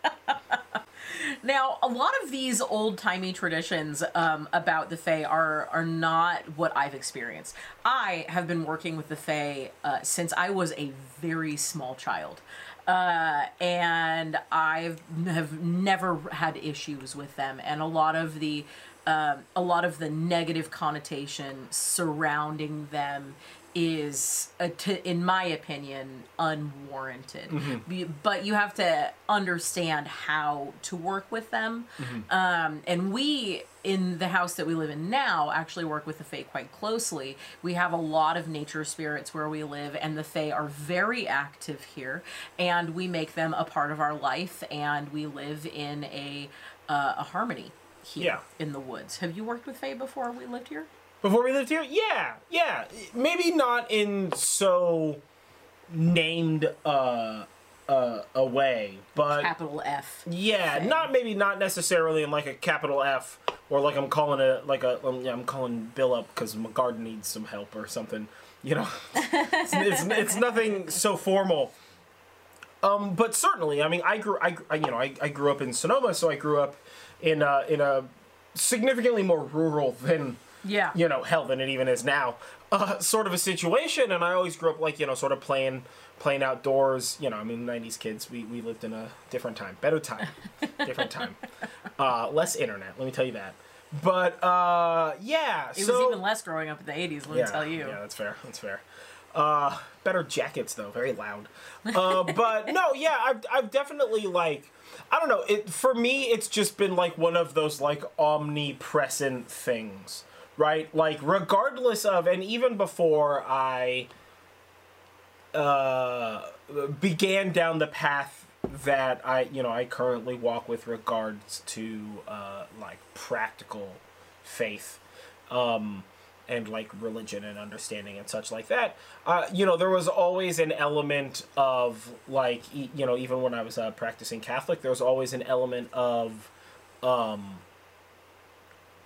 Now, a lot of these old timey traditions um, about the Fae are are not what I've experienced. I have been working with the Fae uh, since I was a very small child. Uh, and I have never had issues with them, and a lot of the um, a lot of the negative connotation surrounding them is, uh, in my opinion, unwarranted. Be- But you have to understand how to work with them. Um, and we, in the house that we live in now, actually work with the Fae quite closely. We have a lot of nature spirits where we live, and the Fae are very active here. And we make them a part of our life, and we live in a, uh, a harmony here Yeah. in the woods. Have you worked with Fae before we lived here? Before we lived here, yeah, yeah. Maybe not in so named uh uh a way, but Capital F. yeah, not maybe not necessarily in like a capital F or like I'm calling it like a um, yeah I'm calling Bill up because my garden needs some help or something. You know, it's, it's it's nothing so formal. Um, but certainly, I mean, I grew, I, I you know, I, I grew up in Sonoma, so I grew up in a, in a significantly more rural than Yeah. you know, hell than it even is now, uh, sort of a situation. And I always grew up like, you know, sort of playing, playing outdoors. You know, I mean, '90s kids, we, we lived in a different time, better time, different time, uh, less internet. Let me tell you that. But uh, yeah, It so was even less growing up in the 80s, let me yeah, tell you. Yeah, that's fair. That's fair. Uh, better jackets though, very loud. Uh, but no, yeah, I've I've definitely like I don't know. It for me, it's just been like one of those like omnipresent things, right? Like regardless of, and even before I uh, began down the path that I, you know, I currently walk with regards to uh, like practical faith um, and like religion and understanding and such like that. Uh, you know, there was always an element of like, e- you know, even when I was uh, practicing Catholic, there was always an element of um,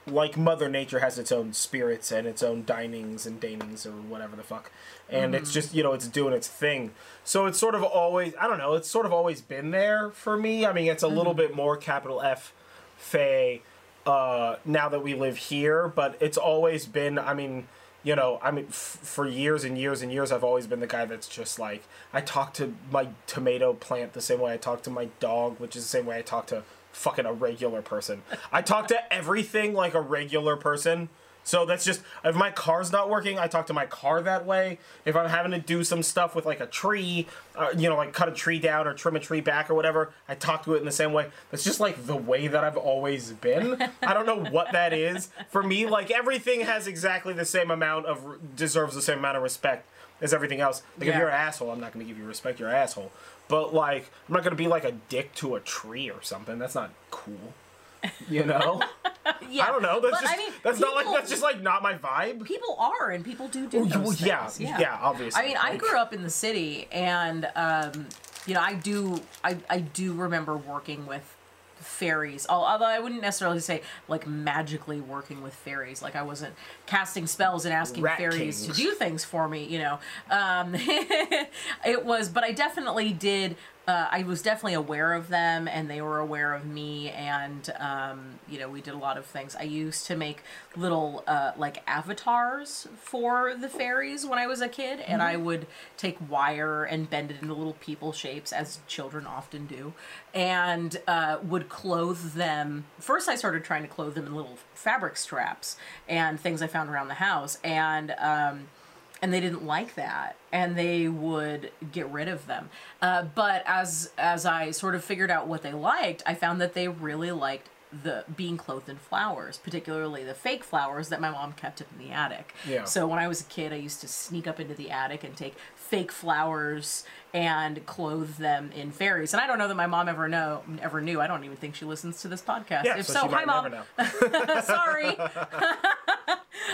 like Mother Nature has its own spirits and its own dinings and danings or whatever the fuck. And it's just, you know, it's doing its thing. So it's sort of always, I don't know, it's sort of always been there for me. I mean, it's a little bit more capital F Fae uh, now that we live here, but it's always been, I mean, you know, I mean, f- for years and years and years, I've always been the guy that's just like, I talk to my tomato plant the same way I talk to my dog, which is the same way I talk to fucking a regular person. I talk to everything like a regular person. So that's just if my car's not working, I talk to my car that way. If I'm having to do some stuff with like a tree, uh, you know, like cut a tree down or trim a tree back or whatever, I talk to it in the same way. That's just like the way that I've always been. I don't know what that is. For me, like everything has exactly the same amount of deserves the same amount of respect as everything else. Like if you're an asshole, I'm not going to give you respect. You're an asshole. But like, I'm not going to be like a dick to a tree or something. That's not cool. You know? Yeah. I don't know. That's But, just I mean, that's not like that's just like not my vibe. people are and people do do those well, yeah, things. yeah, obviously, I mean, I grew up in the city, and um, you know, I do, I, I do remember working with fairies. Although I wouldn't necessarily say like magically working with fairies. Like I wasn't casting spells and asking Rat fairies kings. to do things for me. You know, um, it was, but I definitely did. Uh, I was definitely aware of them, and they were aware of me, and um, you know, we did a lot of things. I used to make little uh, like avatars for the fairies when I was a kid, and I would take wire and bend it into little people shapes, as children often do, and uh, would clothe them. First, I started trying to clothe them in little fabric straps and things I found around the house, and um, and they didn't like that and they would get rid of them. Uh, but as as i sort of figured out what they liked i found that they really liked the being clothed in flowers particularly the fake flowers that my mom kept up in the attic. Yeah. so when i was a kid i used to sneak up into the attic and take fake flowers and clothe them in fairies. And i don't know that my mom ever know ever knew. I don't even think she listens to this podcast. Yeah, if so, so, hi mom. sorry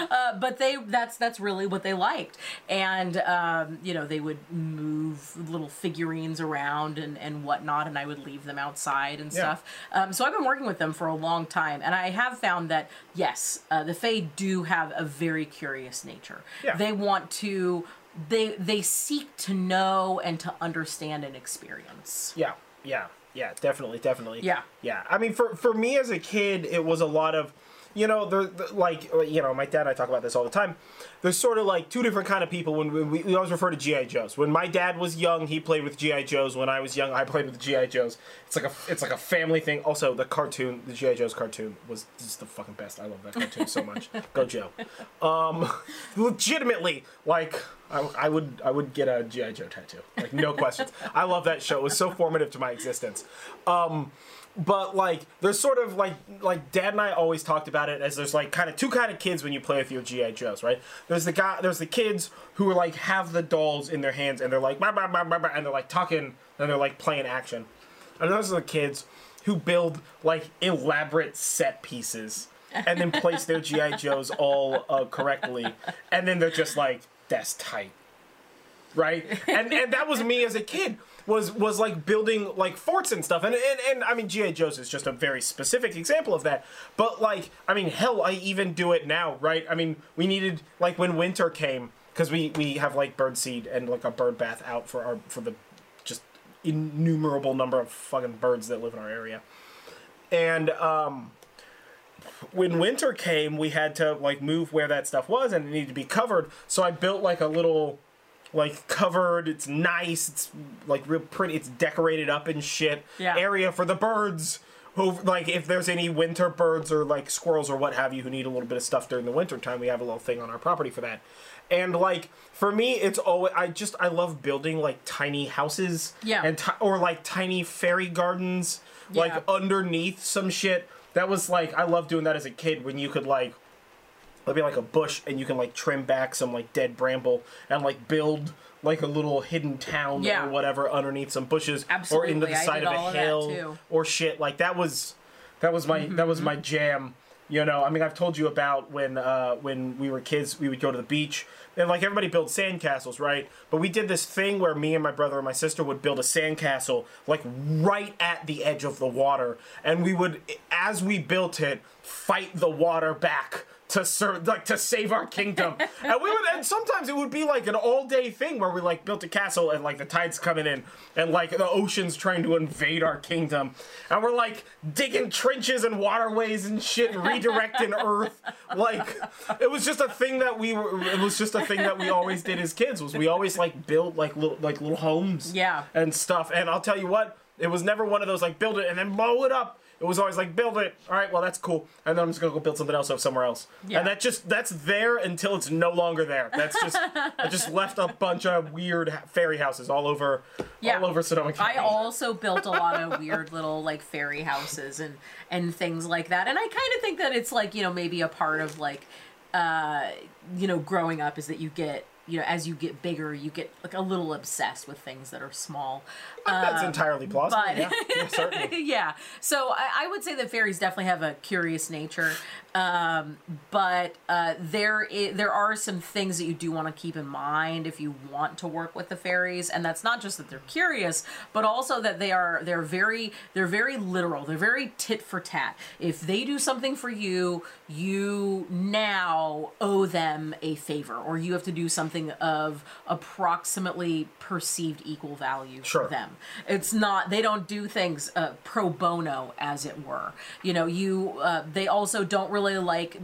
uh, but they that's that's really what they liked, and um, you know they would move little figurines around and and whatnot, and I would leave them outside and Yeah. stuff. Um, so I've been working with them for a long time, and I have found that yes, uh, the Fae do have a very curious nature. Yeah. They want to. They they seek to know and to understand and experience. Yeah, yeah, yeah, definitely, definitely. Yeah. yeah. I mean, for for me as a kid, it was a lot of, you know, there the, like you know, my dad and I talk about this all the time. There's sort of like two different kind of people when we, we, we always refer to GI Joes. When my dad was young, he played with GI Joes. When I was young, I played with GI Joes. It's like a it's like a family thing. Also, the cartoon, the GI Joes cartoon was just the fucking best. I love that cartoon so much. Go Joe. Um, legitimately, like I, I would I would get a GI Joe tattoo, like no questions. I love that show. It was so formative to my existence. Um, but like there's sort of like like dad and I always talked about it as there's like kind of two kind of kids when you play with your GI Joes, right? There's the guy there's the kids who are like have the dolls in their hands and they're like bah, bah, bah, bah, bah, and they're like talking and they're like playing action. And those are the kids who build like elaborate set pieces and then place their GI Joes all uh, correctly, and then they're just like, "That's tight." right? And and that was me as a kid. Was was like building like forts and stuff, and and, and I mean GI Joe's is just a very specific example of that. But like I mean, hell, I even do it now, right? I mean, we needed like when winter came because we we have like bird seed and like a bird bath out for our for the just innumerable number of fucking birds that live in our area, and um when winter came, we had to like move where that stuff was, and it needed to be covered. So I built like a little, like covered. It's nice. It's like real pretty. It's decorated up and shit. Yeah. Area for the birds. Who like if there's any winter birds or like squirrels or what have you who need a little bit of stuff during the winter time, we have a little thing on our property for that. And like for me, it's always I just I love building like tiny houses. Yeah. And ti- or like tiny fairy gardens, like underneath some shit. That was like I loved doing that as a kid when you could like there'll be like a bush and you can like trim back some like dead bramble and like build like a little hidden town Yeah. or whatever underneath some bushes or into the side of a all of hill or shit. Like that was that was my that was my jam you know? I mean i've told you about when uh when we were kids we would go to the beach and like everybody builds sandcastles right? But we did this thing where me and my brother and my sister would build a sandcastle like right at the edge of the water and we would as we built it fight the water back to serve like to save our kingdom. And we would and sometimes it would be like an all day thing where we like built a castle and like the tide's coming in and like the ocean's trying to invade our kingdom. And we're like digging trenches and waterways and shit and redirecting earth. Like it was just a thing that we were it was just a thing that we always did as kids was we always like built like little like little homes Yeah. and stuff. And i'll tell you what it was never one of those like build it and then blow it up it was always like build it all right well that's cool and then i'm just gonna go build something else up somewhere else Yeah. and that just that's there until it's no longer there that's just i just left a bunch of weird fairy houses all over Yeah. all over sonoma County. I also built a lot of weird little like fairy houses and and things like that. And I kind of think that it's like, you know, maybe a part of like uh you know, growing up is that you get you know, as you get bigger, you get like a little obsessed with things that are small. that's um, entirely plausible but- yeah, yeah certainly yeah. So I, I would say that fairies definitely have a curious nature, um, but uh, there there are some things that you do want to keep in mind if you want to work with the fairies, and that's not just that they're curious, but also that they are they're very they're very literal. They're very tit for tat. If they do something for you, you now owe them a favor, or you have to do something of approximately perceived equal value Sure. for them. It's not they don't do things uh, pro bono, as it were. You know, you uh, they also don't really like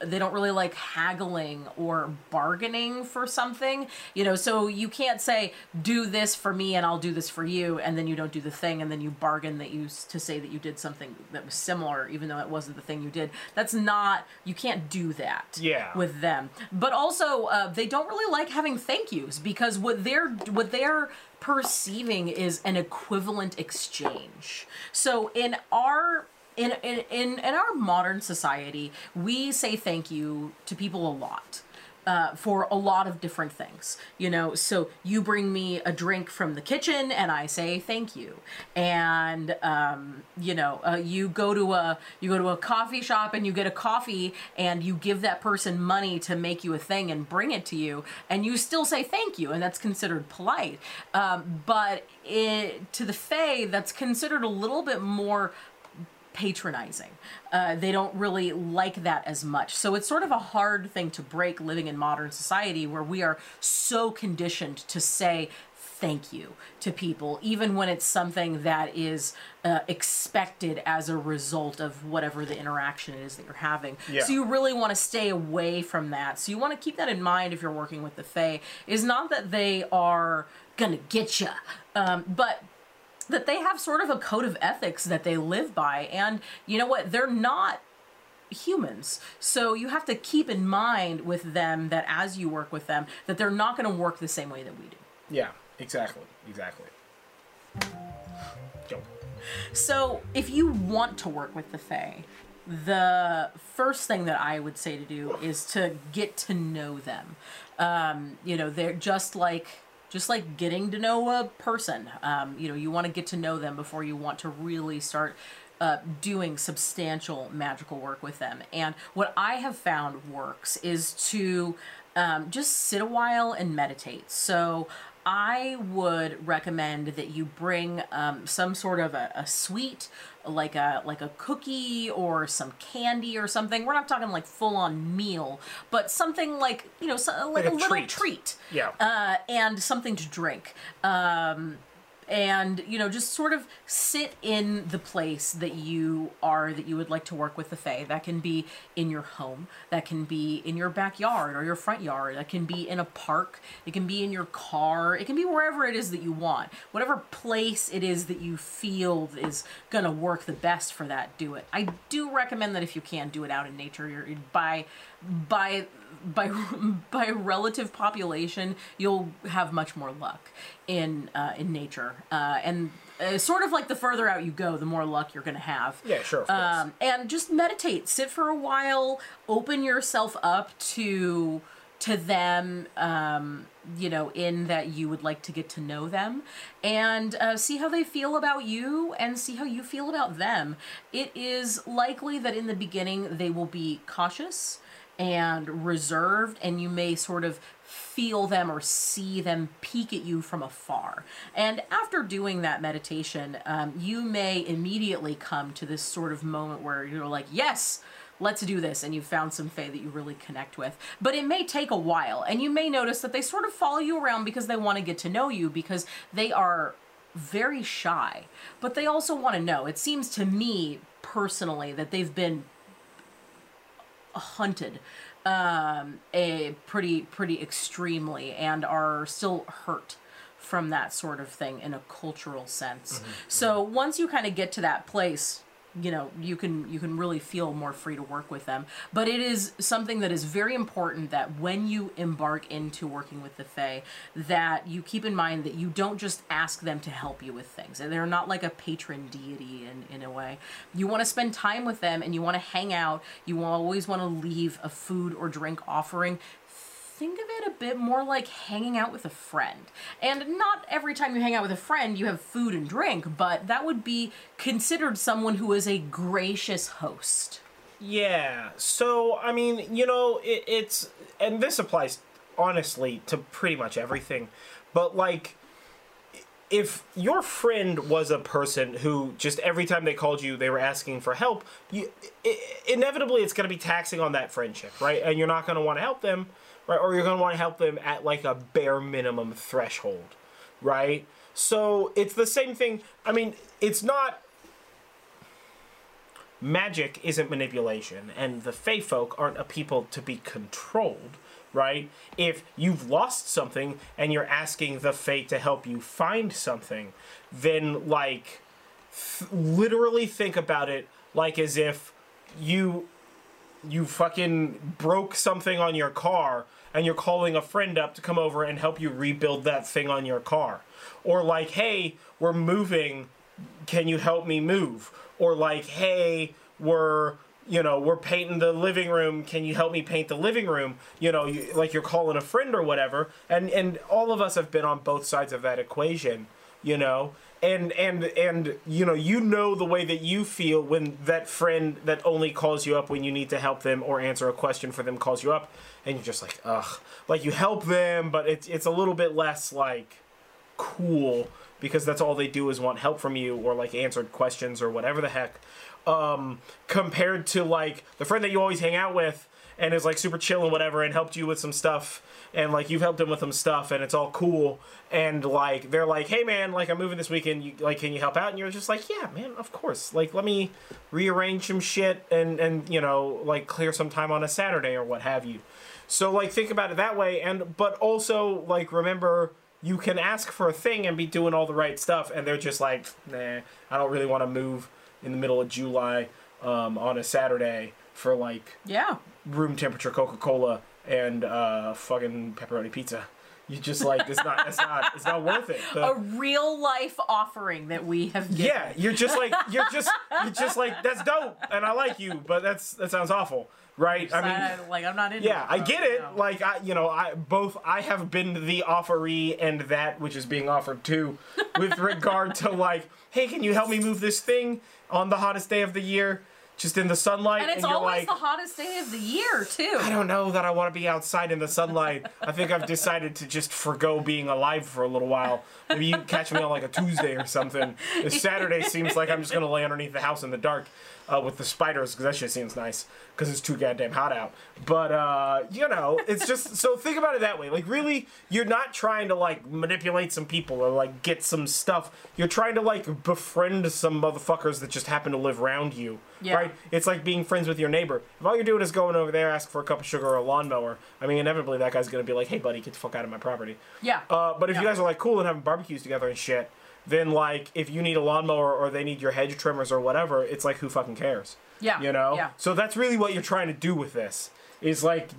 they don't really like haggling or bargaining for something you know so you can't say do this for me and i'll do this for you and then you don't do the thing and then you bargain that you to say that you did something that was similar even though it wasn't the thing you did. That's not you can't do that Yeah. with them. But also uh, they don't really like having thank yous because what they're what they're perceiving is an equivalent exchange. So in our in, in, in, in our modern society, we say thank you to people a lot. uh, for a lot of different things. You know, so you bring me a drink from the kitchen and I say thank you, and um, you know, uh, you go to a you go to a coffee shop and you get a coffee and you give that person money to make you a thing and bring it to you, and you still say thank you, and that's considered polite. Um, but it, to the Fae, that's considered a little bit more patronizing. Uh, they don't really like that as much. So it's sort of a hard thing to break living in modern society where we are so conditioned to say thank you to people, even when it's something that is uh, expected as a result of whatever the interaction is that you're having. Yeah. So you really want to stay away from that. So you want to keep that in mind if you're working with the Fae. Is not that they are gonna get you, um, but that they have sort of a code of ethics that they live by. And you know what? They're not humans. So you have to keep in mind with them that as you work with them, that they're not going to work the same way that we do. Yeah, exactly, exactly. Yo. So if you want to work with the Fae, the first thing that I would say to do is to get to know them. Um, you know, they're just like just like getting to know a person. Um, you know, you want to get to know them before you want to really start uh, doing substantial magical work with them. And what I have found works is to um, just sit a while and meditate. So I would recommend that you bring um, some sort of a, a sweet, like a like a cookie or some candy or something. We're not talking like full on meal, but something like you know, so, like, Like a a, little treat. treat Yeah. uh, and something to drink. Um, and you know, just sort of sit in the place that you are that you would like to work with the Fae. That can be in your home, that can be in your backyard or your front yard, that can be in a park, it can be in your car, it can be wherever it is that you want. Whatever place it is that you feel is gonna work the best for that, do it. I do recommend that if you can do it out in nature, you're by by by by relative population, you'll have much more luck in uh, in nature, uh, and uh, sort of like the further out you go, the more luck you're going to have. Yeah, sure, of course. Um, and just meditate, sit for a while, open yourself up to to them. Um, you know, in that you would like to get to know them and uh, see how they feel about you and see how you feel about them. It is likely that in the beginning they will be cautious and reserved, and you may sort of feel them or see them peek at you from afar. And after doing that meditation, um, you may immediately come to this sort of moment where you're like, yes. Let's do this, and you've found some Fae that you really connect with. But it may take a while, and you may notice that they sort of follow you around because they want to get to know you because they are very shy, but they also want to know. It seems to me personally that they've been hunted um, a pretty pretty extremely and are still hurt from that sort of thing in a cultural sense. So once you kind of get to that place, you know, you can you can really feel more free to work with them. But it is something that is very important that when you embark into working with the Fae, that you keep in mind that you don't just ask them to help you with things. and They're not like a patron deity in, in a way. You want to spend time with them and you want to hang out. You always want to leave a food or drink offering think of it a bit more like hanging out with a friend. And not every time you hang out with a friend you have food and drink, but that would be considered someone who is a gracious host. Yeah. So I mean, you know, it, it's and this applies honestly to pretty much everything, but like. If your friend was a person who just every time they called you, they were asking for help, you i inevitably it's going to be taxing on that friendship, right? And you're not going to want to help them, right? Or you're going to want to help them at like a bare minimum threshold, right? So it's the same thing. I mean, it's not magic isn't manipulation, and the Fae folk aren't a people to be controlled, right? If you've lost something and you're asking the Fae to help you find something, then like th- literally think about it like as if you you fucking broke something on your car and you're calling a friend up to come over and help you rebuild that thing on your car. Or like, hey, we're moving, can you help me move? Or like, hey, we're you know, we're painting the living room. Can you help me paint the living room? You know, you, like you're calling a friend or whatever. And and all of us have been on both sides of that equation, you know. And and and you know, you know the way that you feel when that friend that only calls you up when you need to help them or answer a question for them calls you up, and you're just like, ugh. Like you help them, but it's it's a little bit less like cool because that's all they do is want help from you or like answered questions or whatever the heck um compared to like the friend that you always hang out with and is like super chill and whatever and helped you with some stuff and like you've helped him with some stuff and it's all cool and like they're like hey man like i'm moving this weekend you like can you help out? And you're just like yeah man of course. Like let me rearrange some shit and and you know like clear some time on a saturday or what have you. So like think about it that way and but also like remember you can ask for a thing and be doing all the right stuff and they're just like nah i don't really want to move in the middle of july um, on a saturday for like Yeah. Room temperature coca-cola and uh, fucking pepperoni pizza you just like it's not it's not it's not worth it The- A real life offering that we have given. yeah you're just like you're just you're just like that's dope and i like you but that's that sounds awful right i mean like I'm not into Yeah, it, I get it. know. Like I, you know, I both I have been the offeree and that which is being offered to, with regard to like, hey, can you help me move this thing on the hottest day of the year, just in the sunlight? and it's you're always like, the hottest day of the year too. I don't know that I want to be outside in the sunlight. I think I've decided to just forego being alive for a little while. Maybe you catch me on like a Tuesday or something. This Saturday seems like I'm just gonna lay underneath the house in the dark uh, with the spiders because that shit seems nice because it's too goddamn hot out. But uh, you know, it's just so think about it that way. Like really, you're not trying to like manipulate some people or like get some stuff. You're trying to like befriend some motherfuckers that just happen to live around you. Yeah. Right? It's like being friends with your neighbor. If all you're doing is going over there, ask for a cup of sugar or a lawnmower, I mean, inevitably that guy's gonna be like, "Hey, buddy, get the fuck out of my property." Yeah. Uh, but if you guys are like cool and having barbecues together and shit, then like if you need a lawnmower or they need your hedge trimmers or whatever, it's like who fucking cares? Yeah. You know? Yeah. So that's really what you're trying to do with this is like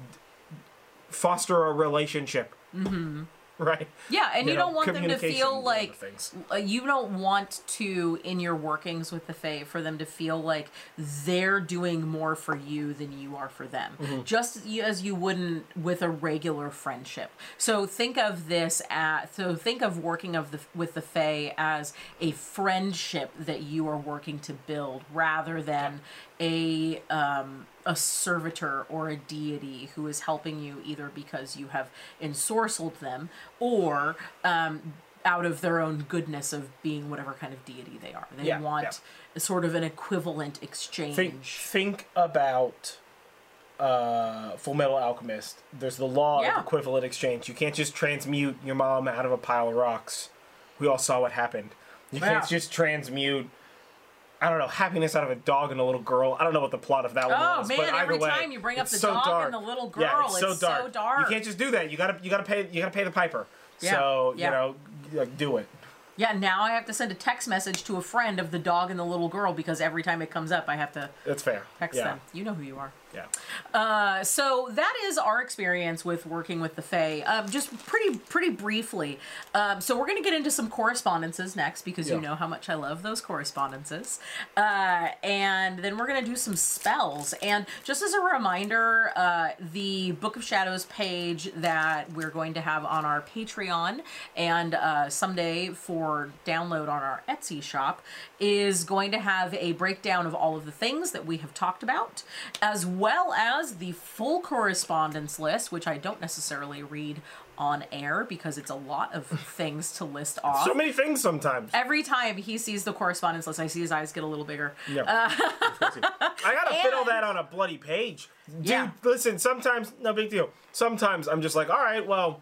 foster a relationship. Mm-hmm. Right? Yeah, and you, know, don't want them to feel like things. uh, you don't want to in your workings with the Fae for them to feel like they're doing more for you than you are for them. Mm-hmm. Just as you wouldn't with a regular friendship. So think of this at so think of working of the with the Fae as a friendship that you are working to build rather than a um a servitor or a deity who is helping you either because you have ensorcelled them or um, out of their own goodness of being whatever kind of deity they are. They Yeah, want yeah. a sort of an equivalent exchange. Think think about uh, Fullmetal Alchemist. There's the law Yeah. of equivalent exchange. You can't just transmute your mom out of a pile of rocks. We all saw what happened. You can't just transmute. I don't know happiness out of a dog and a little girl. I don't know what the plot of that one Oh, was. man, but either every way, time you bring up the so dog and the little yeah, girl, it's so it's so dark. dark. You can't just do that. You gotta you gotta pay you gotta pay the piper. Yeah, So yeah. you know, like do it. Yeah, now I have to send a text message to a friend of the dog and the little girl because every time it comes up, I have to That's fair. text yeah. them. You know who you are. Yeah. Uh, so that is our experience with working with the Fae. Um, just pretty pretty briefly. Um, so we're going to get into some correspondences next because you know how much I love those correspondences. Uh, and then we're going to do some spells. And just as a reminder, uh, the Book of Shadows page that we're going to have on our Patreon and uh, someday for download on our Etsy shop is going to have a breakdown of all of the things that we have talked about, as well as the full correspondence list, which I don't necessarily read on air because it's a lot of things to list off. So many things sometimes. Every time he sees the correspondence list, I see his eyes get a little bigger. Yeah. Uh, crazy. I gotta fit all that on a bloody page. Dude, Yeah. listen, sometimes, no big deal. Sometimes I'm just like, all right, well,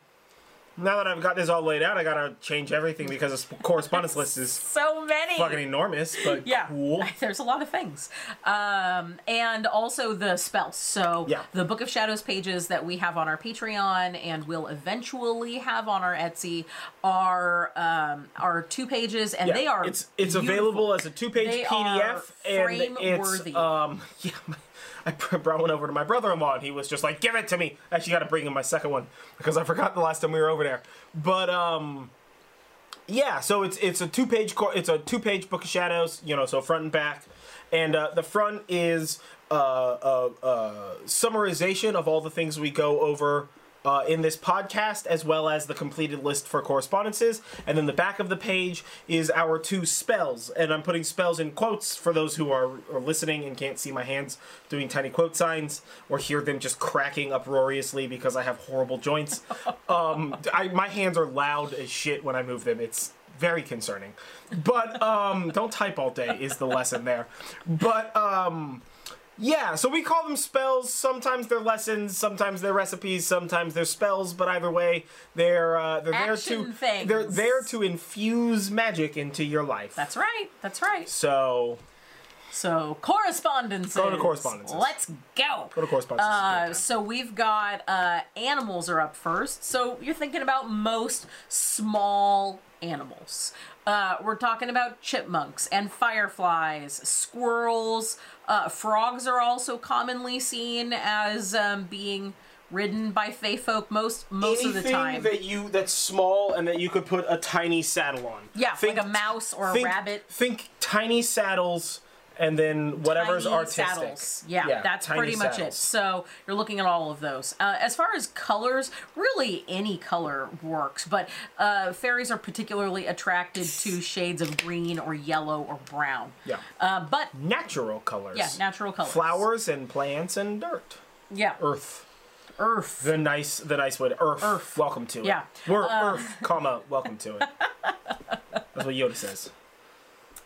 now that I've got this all laid out, I gotta change everything because this correspondence list is So many. fucking enormous, but yeah, cool. there's a lot of things, um, and also the spells. So Yeah. the Book of Shadows pages that we have on our Patreon and will eventually have on our Etsy are um, are two pages, and Yeah, they are It's it's beautiful. available as a two page They PDF, and it's um yeah. I brought one over to my brother-in-law, and he was just like, "Give it to me." I actually, got to bring him my second one because I forgot the last time we were over there. But um, yeah, so it's it's a two page it's a two page book of shadows, you know, so front and back, and uh, the front is uh, a, a summarization of all the things we go over. Uh, in this podcast, as well as the completed list for correspondences, and then the back of the page is our two spells, and I'm putting spells in quotes for those who are, are listening and can't see my hands doing tiny quote signs or hear them just cracking uproariously because I have horrible joints. um, I, my hands are loud as shit when I move them. It's very concerning. But um, don't type all day is the lesson there. But um, yeah, so we call them spells. Sometimes they're lessons, sometimes they're recipes, sometimes they're spells. But either way, they're uh, they're Action there to things. they're there to infuse magic into your life. That's right. That's right. so So correspondences. Go to correspondences. Let's go. go to correspondence. Uh, so we've got uh, animals are up first. So you're thinking about most small animals. Uh, we're talking about chipmunks and fireflies, squirrels. Uh, frogs are also commonly seen as um, being ridden by fey folk most most of the time. that you that's small and that you could put a tiny saddle on. yeah, like a mouse or a rabbit. Think tiny saddles and then whatever's tiny artistic. saddles. Yeah, that's tiny pretty much it. So you're looking at all of those. Uh, as far as colors, really any color works, but uh, fairies are particularly attracted to shades of green or yellow or brown. Yeah. Uh, but Natural colors. yeah, natural colors. Flowers and plants and dirt. Yeah. Earth. Earth. The nice the nice to Earth. Earth. Welcome to it. Yeah. We're Uh, Earth, comma, welcome to it. That's what Yoda says.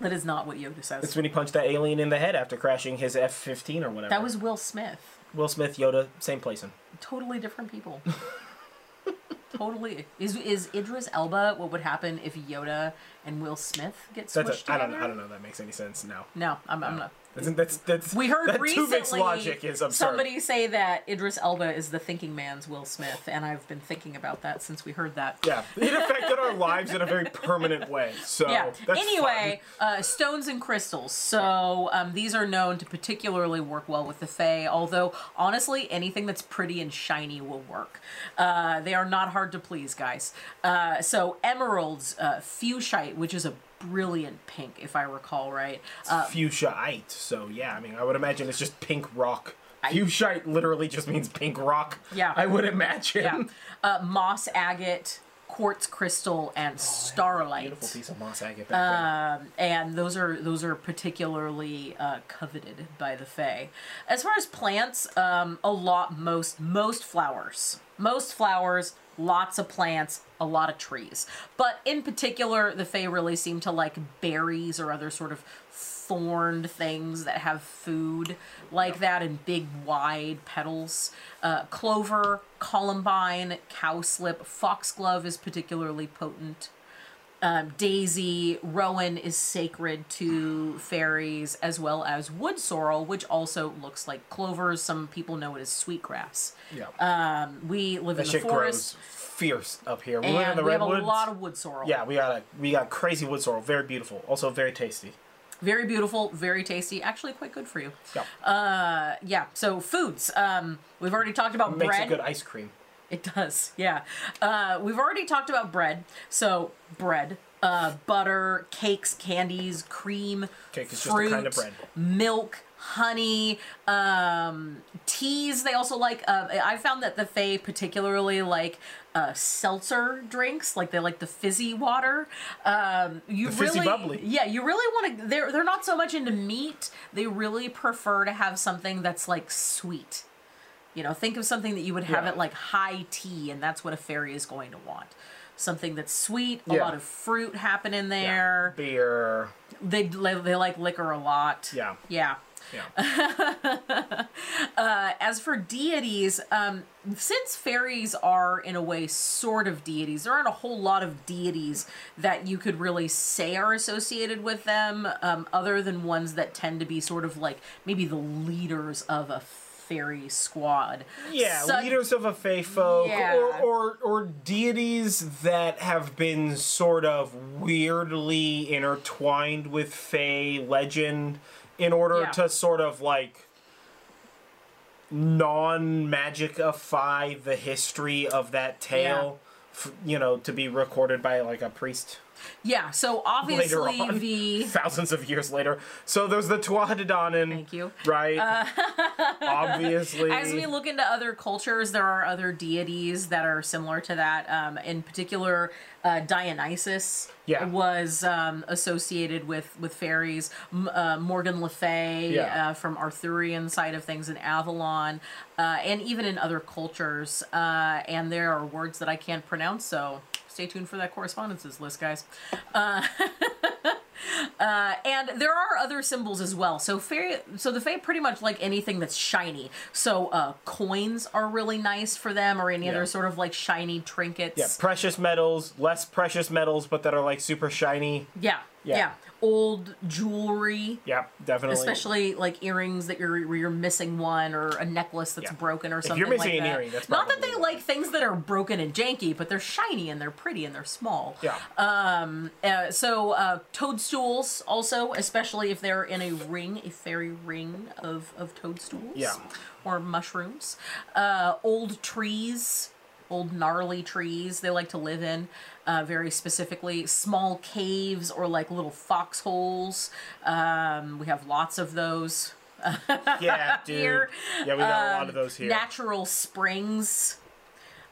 That is not what Yoda says. That's when he punched that alien in the head after crashing his F fifteen or whatever. that was Will Smith. Will Smith, Yoda, same placing. Totally different people. totally. Is is Idris Elba what would happen if Yoda and Will Smith get That's switched a, I together? don't I don't know if that makes any sense. No. No, I'm, I'm not. That's that's, that's We heard that recently logic is absurd. somebody say that Idris Elba is the thinking man's Will Smith, and I've been thinking about that since we heard that. Yeah, it affected our lives in a very permanent way. So Yeah. Anyway, uh, stones and crystals. So um, these are known to particularly work well with the Fae. Although honestly, anything that's pretty and shiny will work. Uh, they are not hard to please, guys. Uh, so emeralds, uh, fuchsite, which is a brilliant pink, if I recall right. Uh, fuchsiaite. So yeah, I mean, I would imagine it's just pink rock. I- Fuchsite literally just means pink rock. Yeah. I would imagine. yeah, uh, moss agate, quartz crystal, and starlight. Beautiful piece of moss agate back Um, and those are those are particularly uh, coveted by the Fae. As far as plants, um, a lot most most flowers, most flowers, lots of plants, a lot of trees. But in particular, the Fae really seem to like berries or other sort of thorned things that have food like that in big wide petals. Uh, clover, columbine, cowslip, foxglove is particularly potent um, Daisy, Rowan is sacred to fairies, as well as wood sorrel, which also looks like clovers. Some people know it as sweetgrass. Yeah. Um, we live that in the forest, grows fierce up here. We live in and the we have a lot of wood sorrel. yeah, we got a we got crazy wood sorrel. Very beautiful. Also very tasty. Very beautiful, very tasty. Actually, quite good for you. Yeah. Uh, yeah. So foods. Um, we've already talked about Makes bread. a good ice cream. It does, yeah. Uh, we've already talked about bread. So bread, uh, butter, cakes, candies, cream, Cake is just a fruit, kind of bread. milk, honey, um, teas. They also like. Uh, I found that the Fae particularly like uh, seltzer drinks. Like they like the fizzy water. Um, you The fizzy really, bubbly. yeah, you really want to. They're they're not so much into meat. They really prefer to have something that's like sweet. You know, think of something that you would have Yeah. at like high tea, and that's what a fairy is going to want. Something that's sweet, a Yeah. lot of fruit happen in there. Beer. They, they they like liquor a lot. Yeah. Yeah. Yeah. Uh, as for deities, um, since fairies are in a way sort of deities, there aren't a whole lot of deities that you could really say are associated with them, um, other than ones that tend to be sort of like maybe the leaders of a fairy squad. Yeah, Such- leaders of a fae folk, Yeah. or, or or deities that have been sort of weirdly intertwined with fae legend in order Yeah. to sort of like non-magicify the history of that tale, f- you know, to be recorded by like a priest. Yeah, so obviously on, the thousands of years later. So there's the Tuatha Thank you. right? Obviously, As we look into other cultures, there are other deities that are similar to that. Um, in particular, uh, Dionysus Yeah. was um, associated with with fairies. M- uh, Morgan Le Fay Yeah. uh, from Arthurian side of things in Avalon, uh, and even in other cultures. Uh, and there are words that I can't pronounce, so stay tuned for that correspondences list, guys. Uh, and there are other symbols as well. So fairy, so the fae pretty much like anything that's shiny. So uh, coins are really nice for them, or any Yeah. other sort of like shiny trinkets. yeah, precious metals, less precious metals, but that are like super shiny. yeah, Yeah. yeah. Old jewelry. Yeah, definitely. Especially like earrings that you're you're missing one, or a necklace that's Yeah. broken, or something. If you're missing like an that. earring, that's Not that they like things that are broken and janky, but they're shiny and they're pretty and they're small. yeah. Uh, so uh, toadstools also, especially if they're in a ring, a fairy ring of, of toadstools. Yeah. Or mushrooms. Uh, old trees, old gnarly trees they like to live in. Uh, very specifically, small caves or like little foxholes. Um, we have lots of those yeah, dude. here. Yeah, we got a Um, lot of those here. Natural springs.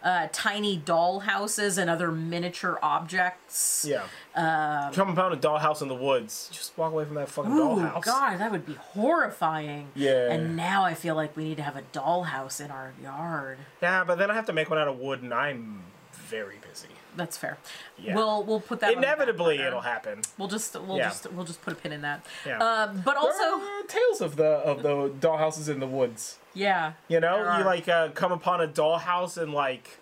Uh, tiny doll houses and other miniature objects. yeah. Um, Come upon a dollhouse in the woods. Just walk away from that fucking Ooh, dollhouse. God, that would be horrifying. Yeah. And now I feel like we need to have a dollhouse in our yard. Yeah, but then I have to make one out of wood, and I'm very busy. That's fair. Yeah. We'll we'll put that Inevitably, it'll happen. We'll just we'll Yeah. just we'll just put a pin in that. Yeah. Um, but There also, are tales of the of the dollhouses in the woods. Yeah. You know, you like uh, come upon a dollhouse and like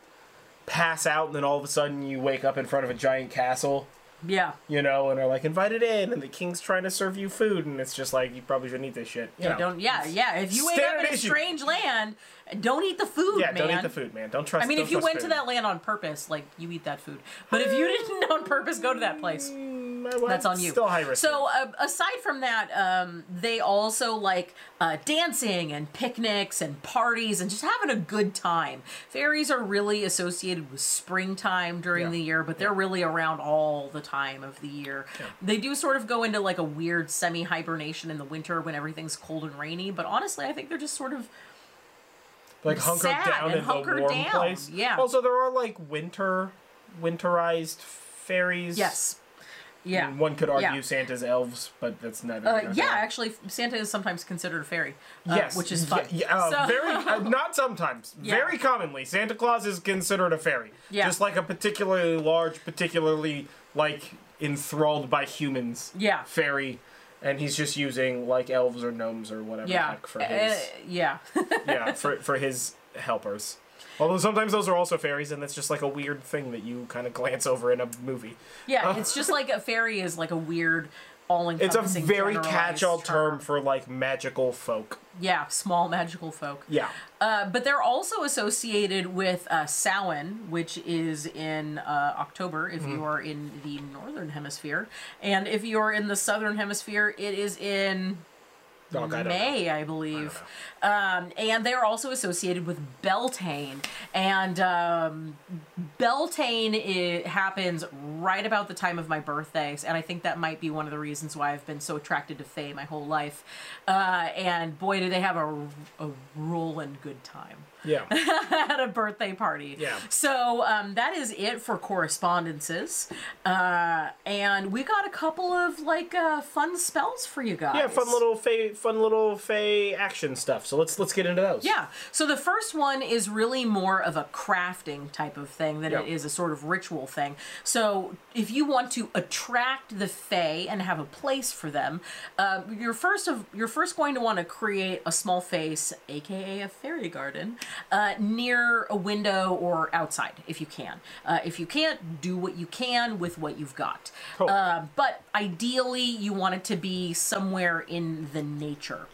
pass out, and then all of a sudden you wake up in front of a giant castle. Yeah. You know, and are like invited in, and the king's trying to serve you food, and it's just like you probably shouldn't eat this shit. You Yeah, know. don't yeah, yeah. If you wake up in a issue. strange land, don't eat the food, Yeah, man. don't eat the food, man. Don't trust. I mean, if you went to that land on purpose, like you eat that food. But if you didn't know on purpose go to that place, well, that's on you. Still high risk. So uh, aside from that, um, they also like uh, dancing and picnics and parties and just having a good time. Fairies are really associated with springtime during Yeah. the year, but they're really around all the time of the year. They do sort of go into like a weird semi hibernation in the winter when everything's cold and rainy. But honestly, I think they're just sort of like hunkered down in hunker the warm down, place. yeah. Also, there are like winter, winterized fairies. yes, yeah. One could argue Yeah. Santa's elves, but that's neither. Uh, yeah, actually, Santa is sometimes considered a fairy. uh, Yes, which is Yeah, fun. yeah, uh, So- very uh, not sometimes. Yeah. Very commonly, Santa Claus is considered a fairy. Yeah. Just like a particularly large, particularly like enthralled by humans. Yeah. Fairy, and he's just using like elves or gnomes or whatever yeah, for Uh, his yeah. yeah for for his helpers. Although sometimes those are also fairies, and that's just like a weird thing that you kind of glance over in a movie. Yeah, it's just like a fairy is like a weird, all It's a very catch-all term for like magical folk. Yeah, small magical folk. Yeah. Uh, but they're also associated with uh, Samhain, which is in uh, October if Mm-hmm. you are in the northern hemisphere, and if you are in the southern hemisphere, it is in I. May, I believe. Um, and they're also associated with Beltane. And um, Beltane it happens right about the time of my birthday. And I think that might be one of the reasons why I've been so attracted to Fae my whole life. Uh, and boy, do they have a, a rolling good time Yeah. at a birthday party. Yeah. So um, that is it for correspondences. Uh, and we got a couple of like uh, fun spells for you guys. Yeah, fun little fey, fun little fey action stuff. So let's let's get into those. Yeah. So the first one is really more of a crafting type of thing than Yeah. it is a sort of ritual thing. So if you want to attract the fae and have a place for them, uh, you're first of you're first going to want to create a small face, aka a fairy garden, uh, near a window or outside if you can. Uh, if you can't, do what you can with what you've got. Cool. Uh, but ideally, you want it to be somewhere in the nature.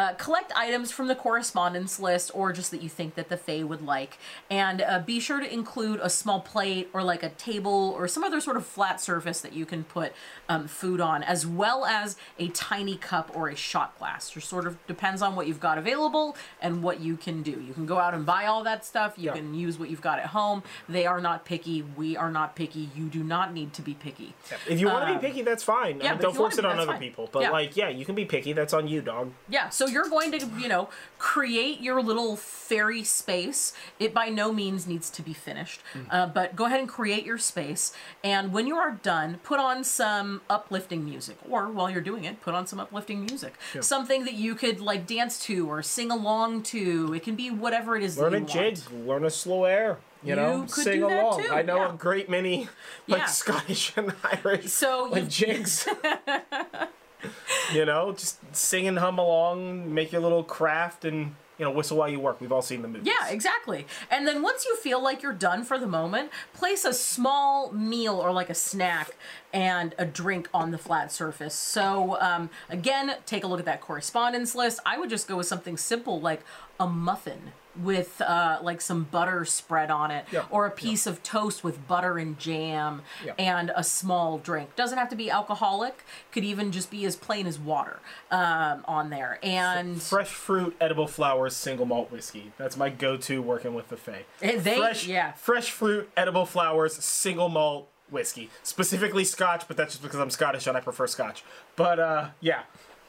Uh, collect items from the correspondence list or just that you think that the Fae would like. And uh, be sure to include a small plate or like a table or some other sort of flat surface that you can put um, food on, as well as a tiny cup or a shot glass. Just sort of depends on what you've got available and what you can do. You can go out and buy all that stuff. You Yeah. can use what you've got at home. They are not picky. We are not picky. You do not need to be picky. If you want to Um, be picky, that's fine. yeah, Uh, but don't if you wanna force it be, on other fine. people. But Yeah. like, yeah, you can be picky. That's on you, dog. Yeah, so you're going to, you know, create your little fairy space. It by no means needs to be finished, uh, but go ahead and create your space. And when you are done, put on some uplifting music, or while you're doing it, put on some uplifting music. Something that you could like dance to or sing along to. It can be whatever it is. Learn a jig, learn a slow air. You, You know, could sing along. too, I know yeah. a great many like Yeah. Scottish and Irish So like you jigs. you know, just sing and hum along, make your little craft, and you know, whistle while you work. We've all seen the movies. Yeah, exactly. And then once you feel like you're done for the moment, place a small meal or like a snack and a drink on the flat surface. So, um, again, take a look at that correspondence list. I would just go with something simple like a muffin with uh, like some butter spread on it Yeah, or a piece of toast with butter and jam Yeah. and a small drink doesn't have to be alcoholic could even just be as plain as water um, on there and Fresh fruit, edible flowers, single malt whiskey. That's my go-to working with the Fae. Eh, they- fresh, yeah. fresh fruit, edible flowers, single malt whiskey. Specifically Scotch, but that's just because I'm Scottish and I prefer Scotch. But uh, yeah,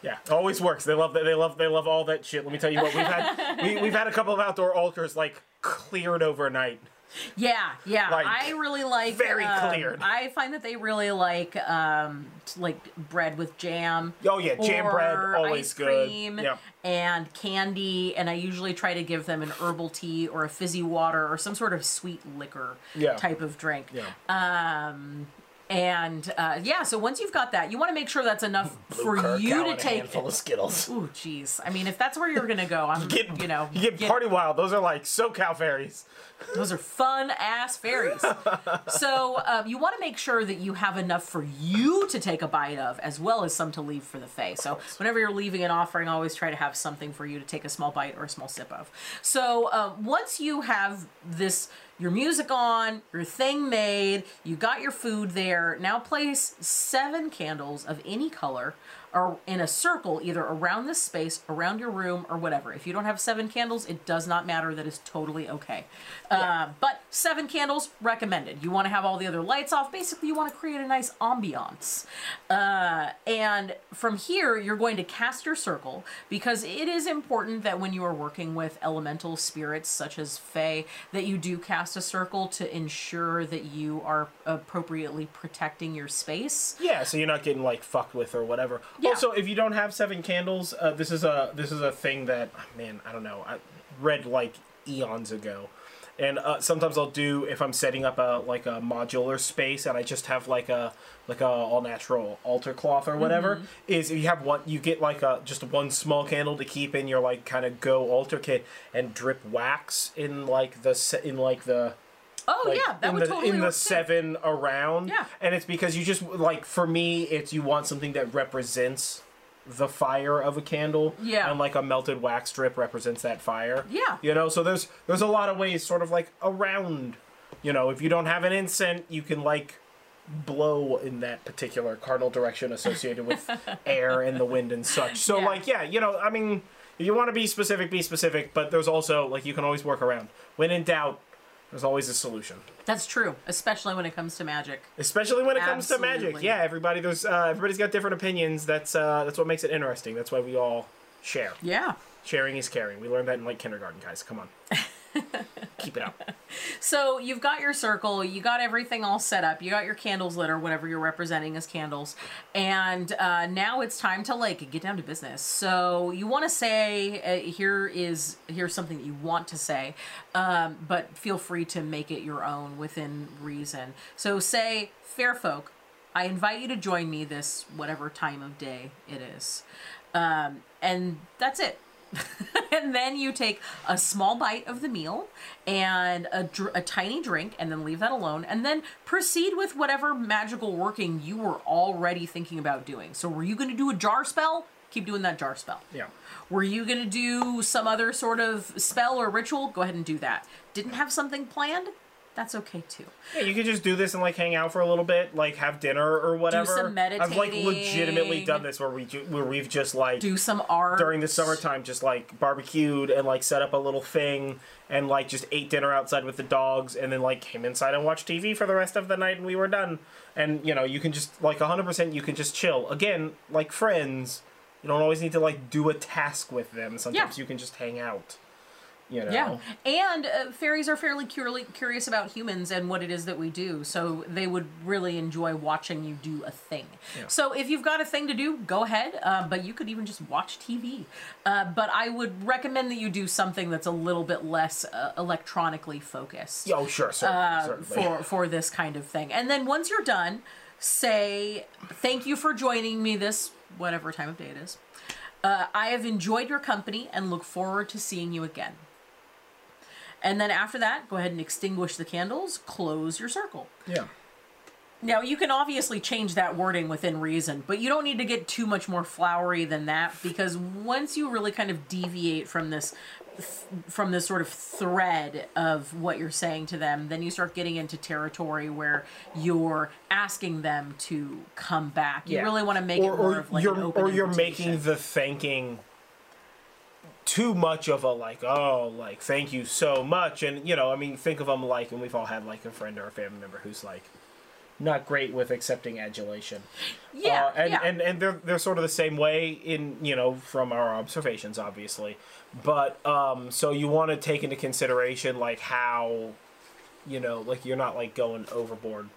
yeah, always works. They love that. They love. They love all that shit. Let me tell you what we've had. we, we've had a couple of outdoor altars like cleared overnight. Yeah, yeah. Like, I really like very um, cleared. I find that they really like um like bread with jam. Oh, yeah, jam bread, always ice good. cream Yeah. And candy, and I usually try to give them an herbal tea or a fizzy water or some sort of sweet liquor Yeah. type of drink. Yeah. Um, and uh, yeah, so once you've got that, you want to make sure that's enough for you to take. full of Skittles. Ooh, jeez. I mean, if that's where you're gonna go, I'm, Get, you know, you get get- party wild. Those are like SoCal fairies. Those are fun ass fairies. so um, you want to make sure that you have enough for you to take a bite of, as well as some to leave for the fae. So whenever you're leaving an offering, always try to have something for you to take a small bite or a small sip of. So um, once you have this. Your music on, your thing made, you got your food there. Now place seven candles of any color or in a circle either around this space, around your room, or whatever. If you don't have seven candles, it does not matter. That is totally okay. Uh, but seven candles recommended. You want to have all the other lights off. Basically, you want to create a nice ambiance. Uh, and from here, you're going to cast your circle because it is important that when you are working with elemental spirits such as Fae, that you do cast a circle to ensure that you are appropriately protecting your space. Yeah, so you're not getting like fucked with or whatever. Yeah. Also, if you don't have seven candles, uh, this is a this is a thing that man, I don't know, I read like eons ago. And uh, sometimes I'll do if I'm setting up a like a modular space and I just have like a like a all natural altar cloth or whatever. Mm-hmm. Is if you have one, you get like a just one small candle to keep in your like kind of go altar kit and drip wax in like the in like the Oh like, yeah, that in would the, totally in the work too. seven around. Yeah. and it's because you just like for me, it's you want something that represents the fire of a candle. Yeah. and like a melted wax strip represents that fire. Yeah. you know. So there's there's a lot of ways, sort of like around. You know, if you don't have an incense, you can like blow in that particular cardinal direction associated with air and the wind and such. So Yeah. like yeah, you know, I mean, if you want to be specific, be specific, but there's also like you can always work around. When in doubt, there's always a solution. That's true, especially when it comes to magic. Especially when it comes to magic. Yeah, everybody there's uh, everybody's got different opinions. That's uh, that's what makes it interesting. That's why we all share. Yeah. Sharing is caring. We learned that in like kindergarten, guys. Come on. Keep it up. So you've got your circle, you got everything all set up, you got your candles lit or whatever you're representing as candles, and uh, now it's time to like get down to business. So you want to say uh, here is here's something that you want to say, um, but feel free to make it your own within reason. So say, fair folk, I invite you to join me this whatever time of day it is, um, and that's it. and then you take a small bite of the meal and a, dr- a tiny drink and then leave that alone and then proceed with whatever magical working you were already thinking about doing so were you going to do a jar spell Keep doing that jar spell. Yeah. Were you going to do some other sort of spell or ritual? Go ahead and do that. Didn't have something planned? That's okay too. Yeah, you could just do this and like hang out for a little bit, like have dinner or whatever. Do some meditating. I've like legitimately done this where we ju- where we've just like Do some art. during the summertime just like barbecued and like set up a little thing and like just ate dinner outside with the dogs and then like came inside and watched TV for the rest of the night and we were done. And you know, you can just like 100% you can just chill. Again, like friends, you don't always need to like do a task with them. Sometimes Yeah. you can just hang out. You know. Yeah, and uh, fairies are fairly curly, curious about humans and what it is that we do, so they would really enjoy watching you do a thing. Yeah. So if you've got a thing to do, go ahead. Uh, but you could even just watch TV. Uh, but I would recommend that you do something that's a little bit less uh, electronically focused Oh, sure, certainly, uh, certainly. for for this kind of thing. And then once you're done, say thank you for joining me this whatever time of day it is. Uh, I have enjoyed your company and look forward to seeing you again. And then after that, go ahead and extinguish the candles, close your circle. yeah. Now, you can obviously change that wording within reason, but you don't need to get too much more flowery than that because once you really kind of deviate from this from this sort of thread of what you're saying to them, then you start getting into territory where you're asking them to come back. You Yeah. really want to make or, it more or of like you're or you're making the thanking too much of a like oh like thank you so much and you know I mean think of them like and we've all had like a friend or a family member who's like not great with accepting adulation. yeah, Uh, and, yeah. and and they're they're sort of the same way in you know from our observations obviously but um so you want to take into consideration like how you know like you're not like going overboard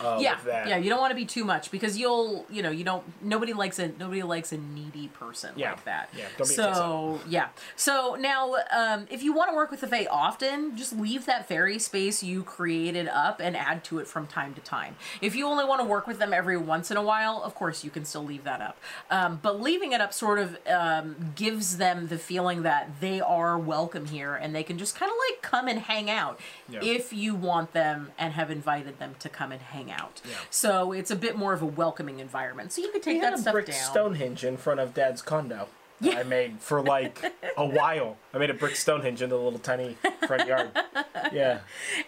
uh, yeah, yeah. You don't want to be too much because you'll, you know, you don't. Nobody likes a nobody likes a needy person Yeah, like that. yeah, don't be so yeah. So now, um, if you want to work with the Fae often, just leave that fairy space you created up and add to it from time to time. If you only want to work with them every once in a while, of course you can still leave that up. Um, but leaving it up sort of um, gives them the feeling that they are welcome here and they can just kind of like come and hang out Yeah. if you want them and have invited them to come and hang out. Yeah. So it's a bit more of a welcoming environment. So you could take We that had a stuff brick down. Stonehenge in front of Dad's condo. Yeah. I made for like a while. I made a brick Stonehenge in the little tiny front yard. Yeah.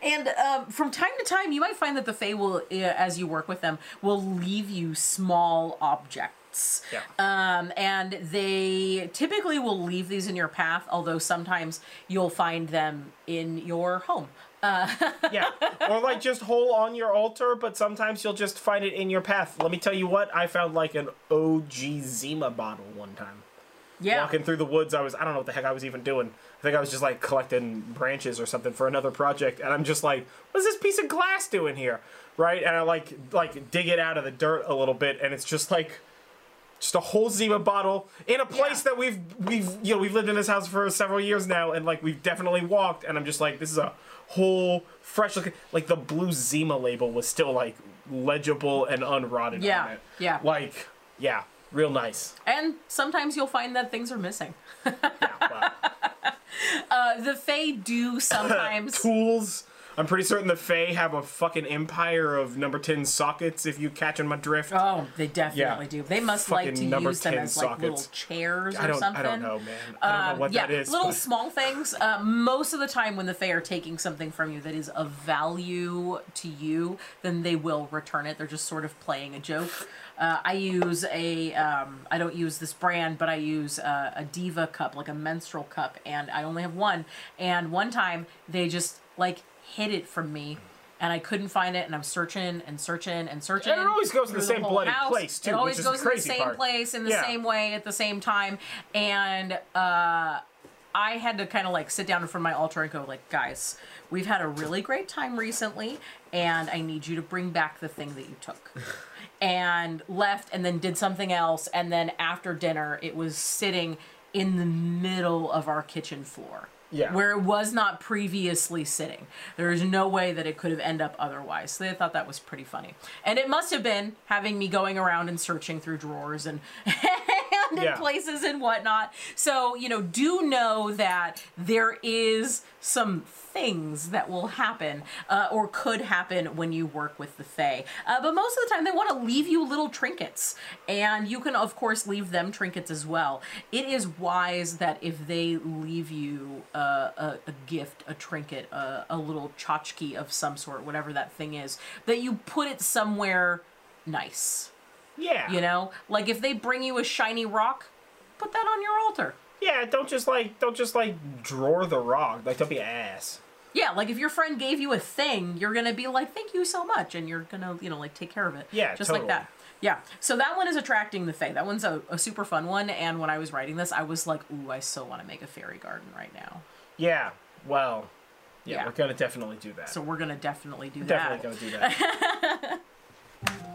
And um, from time to time, you might find that the Fae will, as you work with them, will leave you small objects. Yeah. Um, and they typically will leave these in your path, although sometimes you'll find them in your home. Uh, yeah. Or like just hole on your altar, but sometimes you'll just find it in your path. Let me tell you what, I found like an OG Zima bottle one time. Yeah. Walking through the woods, I was I don't know what the heck I was even doing. I think I was just like collecting branches or something for another project, and I'm just like, what's this piece of glass doing here? Right? And I like like dig it out of the dirt a little bit, and it's just like just a whole Zima bottle in a place Yeah. that we've we've you know we've lived in this house for several years now, and like we've definitely walked, and I'm just like, this is a whole fresh looking like the blue Zima label was still like legible and unrotted Yeah, on it. yeah. Like yeah, real nice. And sometimes you'll find that things are missing. Yeah, wow. Uh, the Fae do sometimes. tools. I'm pretty certain the Fae have a fucking empire of number 10 sockets if you catching my drift. Oh, they definitely Yeah. do. They must like to number use them 10 as like little chairs or I something. I don't know, man. I don't know what Um, yeah, that is. little but- small things. Uh, most of the time, when the Fae are taking something from you that is of value to you, then they will return it. They're just sort of playing a joke. Uh, I use a, um, I don't use this brand, but I use uh, a Diva cup, like a menstrual cup, and I only have one. And one time, they just like hid it from me. And I couldn't find it, and I'm searching and searching and searching. And it always goes in the through same bloody house. place, too, It always goes the in the same part. place in the Yeah. same way at the same time. And uh, I had to kind of like sit down in front of my altar and go like, guys, we've had a really great time recently, and I need you to bring back the thing that you took. and left, and then did something else, and then after dinner, it was sitting in the middle of our kitchen floor. Yeah. Where it was not previously sitting. There is no way that it could have ended up otherwise. So they thought that was pretty funny. And it must have been having me going around and searching through drawers and, Yeah. places and whatnot. So, you know, do know that there is some things that will happen uh, or could happen when you work with the Fae. Uh, but most of the time, they want to leave you little trinkets. And you can, of course, leave them trinkets as well. It is wise that if they leave you uh, a, a gift, a trinket, a, a little tchotchke of some sort, whatever that thing is, that you put it somewhere nice. Yeah. You know, like if they bring you a shiny rock, put that on your altar. Yeah, don't just like don't just like drawer the rock. Like don't be an ass. Yeah, like if your friend gave you a thing, you're gonna be like, "Thank you so much," and you're gonna, you know, like take care of it. Yeah, just like that. Yeah. So that one is attracting the fae. That one's a, a super fun one. And when I was writing this, I was like, "Ooh, I so want to make a fairy garden right now." Yeah. Well. Yeah, Yeah. we're gonna definitely do that. So we're gonna definitely do definitely that. gonna do that.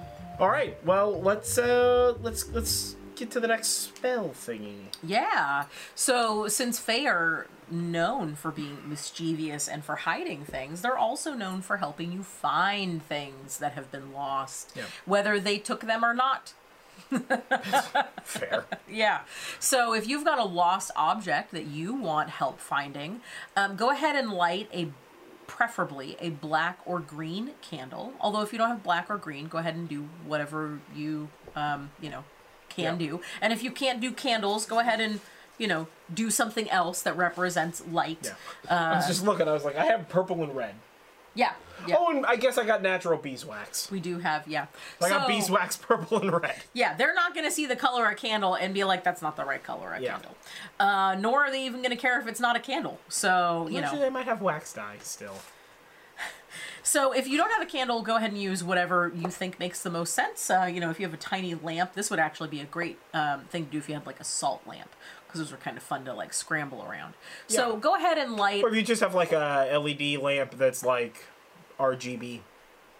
All right. Well, let's uh let's let's get to the next spell thingy. Yeah. So since Fae are known for being mischievous and for hiding things, they're also known for helping you find things that have been lost, Yeah. whether they took them or not. Fair. Yeah. So if you've got a lost object that you want help finding, um, go ahead and light a preferably a black or green candle. Although if you don't have black or green, go ahead and do whatever you um, you know can do. And if you can't do candles, go ahead and you know do something else that represents light. Yeah. I was just looking. I was like, I have purple and red. Yeah. Yeah. Oh, and I guess I got natural beeswax. We do have yeah. I got So- beeswax, purple and red. Yeah, they're not going to see the color of a candle and be like, "That's not the right color of a Yeah. candle." Uh, nor are they even going to care if it's not a candle. So you Actually, know, they might have wax dye still. so if you don't have a candle, go ahead and use whatever you think makes the most sense. Uh, you know, if you have a tiny lamp, this would actually be a great um, thing to do if you had like a salt lamp because those are kind of fun to like scramble around. So Yeah. go ahead and light. Or if you just have like a LED lamp that's like RGB,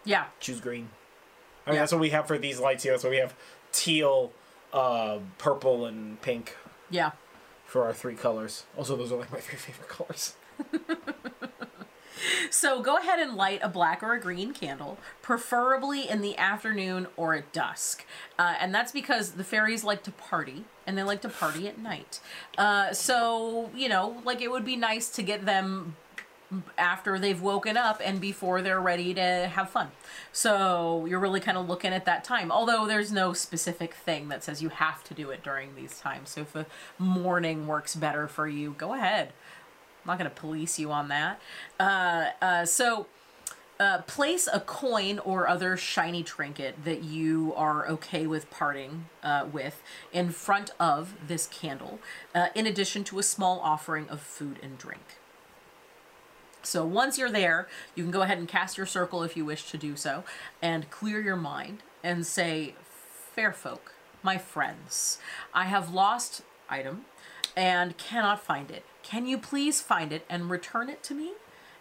Yeah, choose green. I mean, Yeah. that's what we have for these lights here. So we have teal, uh, purple, and pink yeah. for our three colors. Also, those are like my three favorite colors. So go ahead and light a black or a green candle, preferably in the afternoon or at dusk. Uh, and that's because the fairies like to party, and they like to party at night. Uh, so, you know, like it would be nice to get them after they've woken up and before they're ready to have fun. So you're really kind of looking at that time. Although there's no specific thing that says you have to do it during these times. So if a morning works better for you, go ahead. Not going to police you on that. Uh, uh, so uh, place a coin or other shiny trinket that you are okay with parting uh, with in front of this candle, uh, in addition to a small offering of food and drink. So once you're there, you can go ahead and cast your circle if you wish to do so, and clear your mind and say, Fair folk, my friends, I have lost item and cannot find it. Can you please find it and return it to me?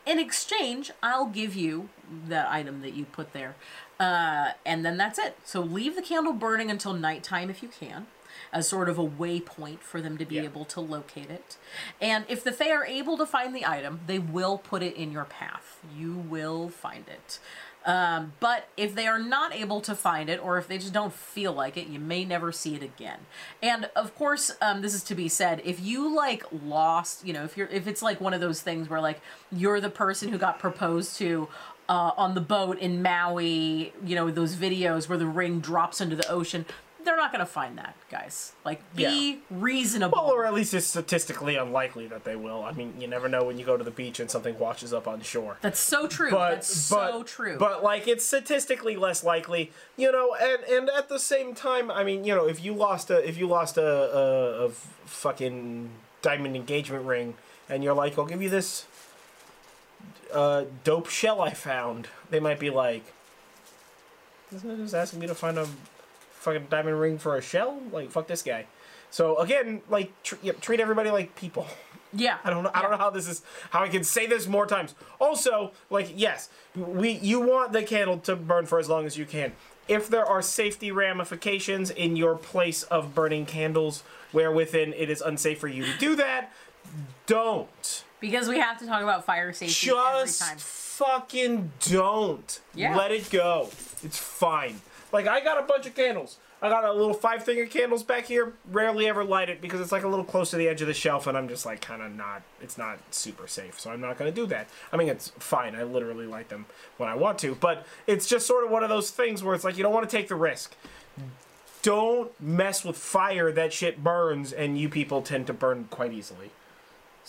In exchange, I'll give you that item that you put there. Uh, and then that's it. So leave the candle burning until nighttime if you can, as sort of a waypoint for them to be Yeah. able to locate it. And if the Fae are able to find the item, they will put it in your path. You will find it. Um, but if they are not able to find it, or if they just don't feel like it, you may never see it again. And of course, um, this is to be said. If you like lost, you know, if you're if it's like one of those things where like you're the person who got proposed to uh, on the boat in Maui, you know, those videos where the ring drops into the ocean. They're not going to find that, guys. Like, be reasonable. Well, or at least it's statistically unlikely that they will. I mean, you never know when you go to the beach and something washes up on shore. That's so true. But That's but, so true. But like, it's statistically less likely, you know. And and at the same time, I mean, you know, if you lost a if you lost a a, a fucking diamond engagement ring, and you're like, I'll give you this uh, dope shell I found, they might be like, isn't it just asking me to find a fucking diamond ring for a shell? Like, fuck this guy. So again, like, tr- yeah, treat everybody like people. yeah. I don't know. I don't know how this is. How I can say this more times. Also, like, yes, we you want the candle to burn for as long as you can. If there are safety ramifications in your place of burning candles, where within it is unsafe for you to do that, don't. Because we have to talk about fire safety every Just time. fucking don't. Yeah. Let it go. It's fine. Like I got a bunch of candles. I got a little five finger candles back here. Rarely ever light it because it's like a little close to the edge of the shelf, and I'm just like kind of not. It's not super safe, so I'm not gonna do that. I mean, it's fine. I literally light them when I want to, but it's just sort of one of those things where it's like you don't want to take the risk. Don't mess with fire. That shit burns, and you people tend to burn quite easily.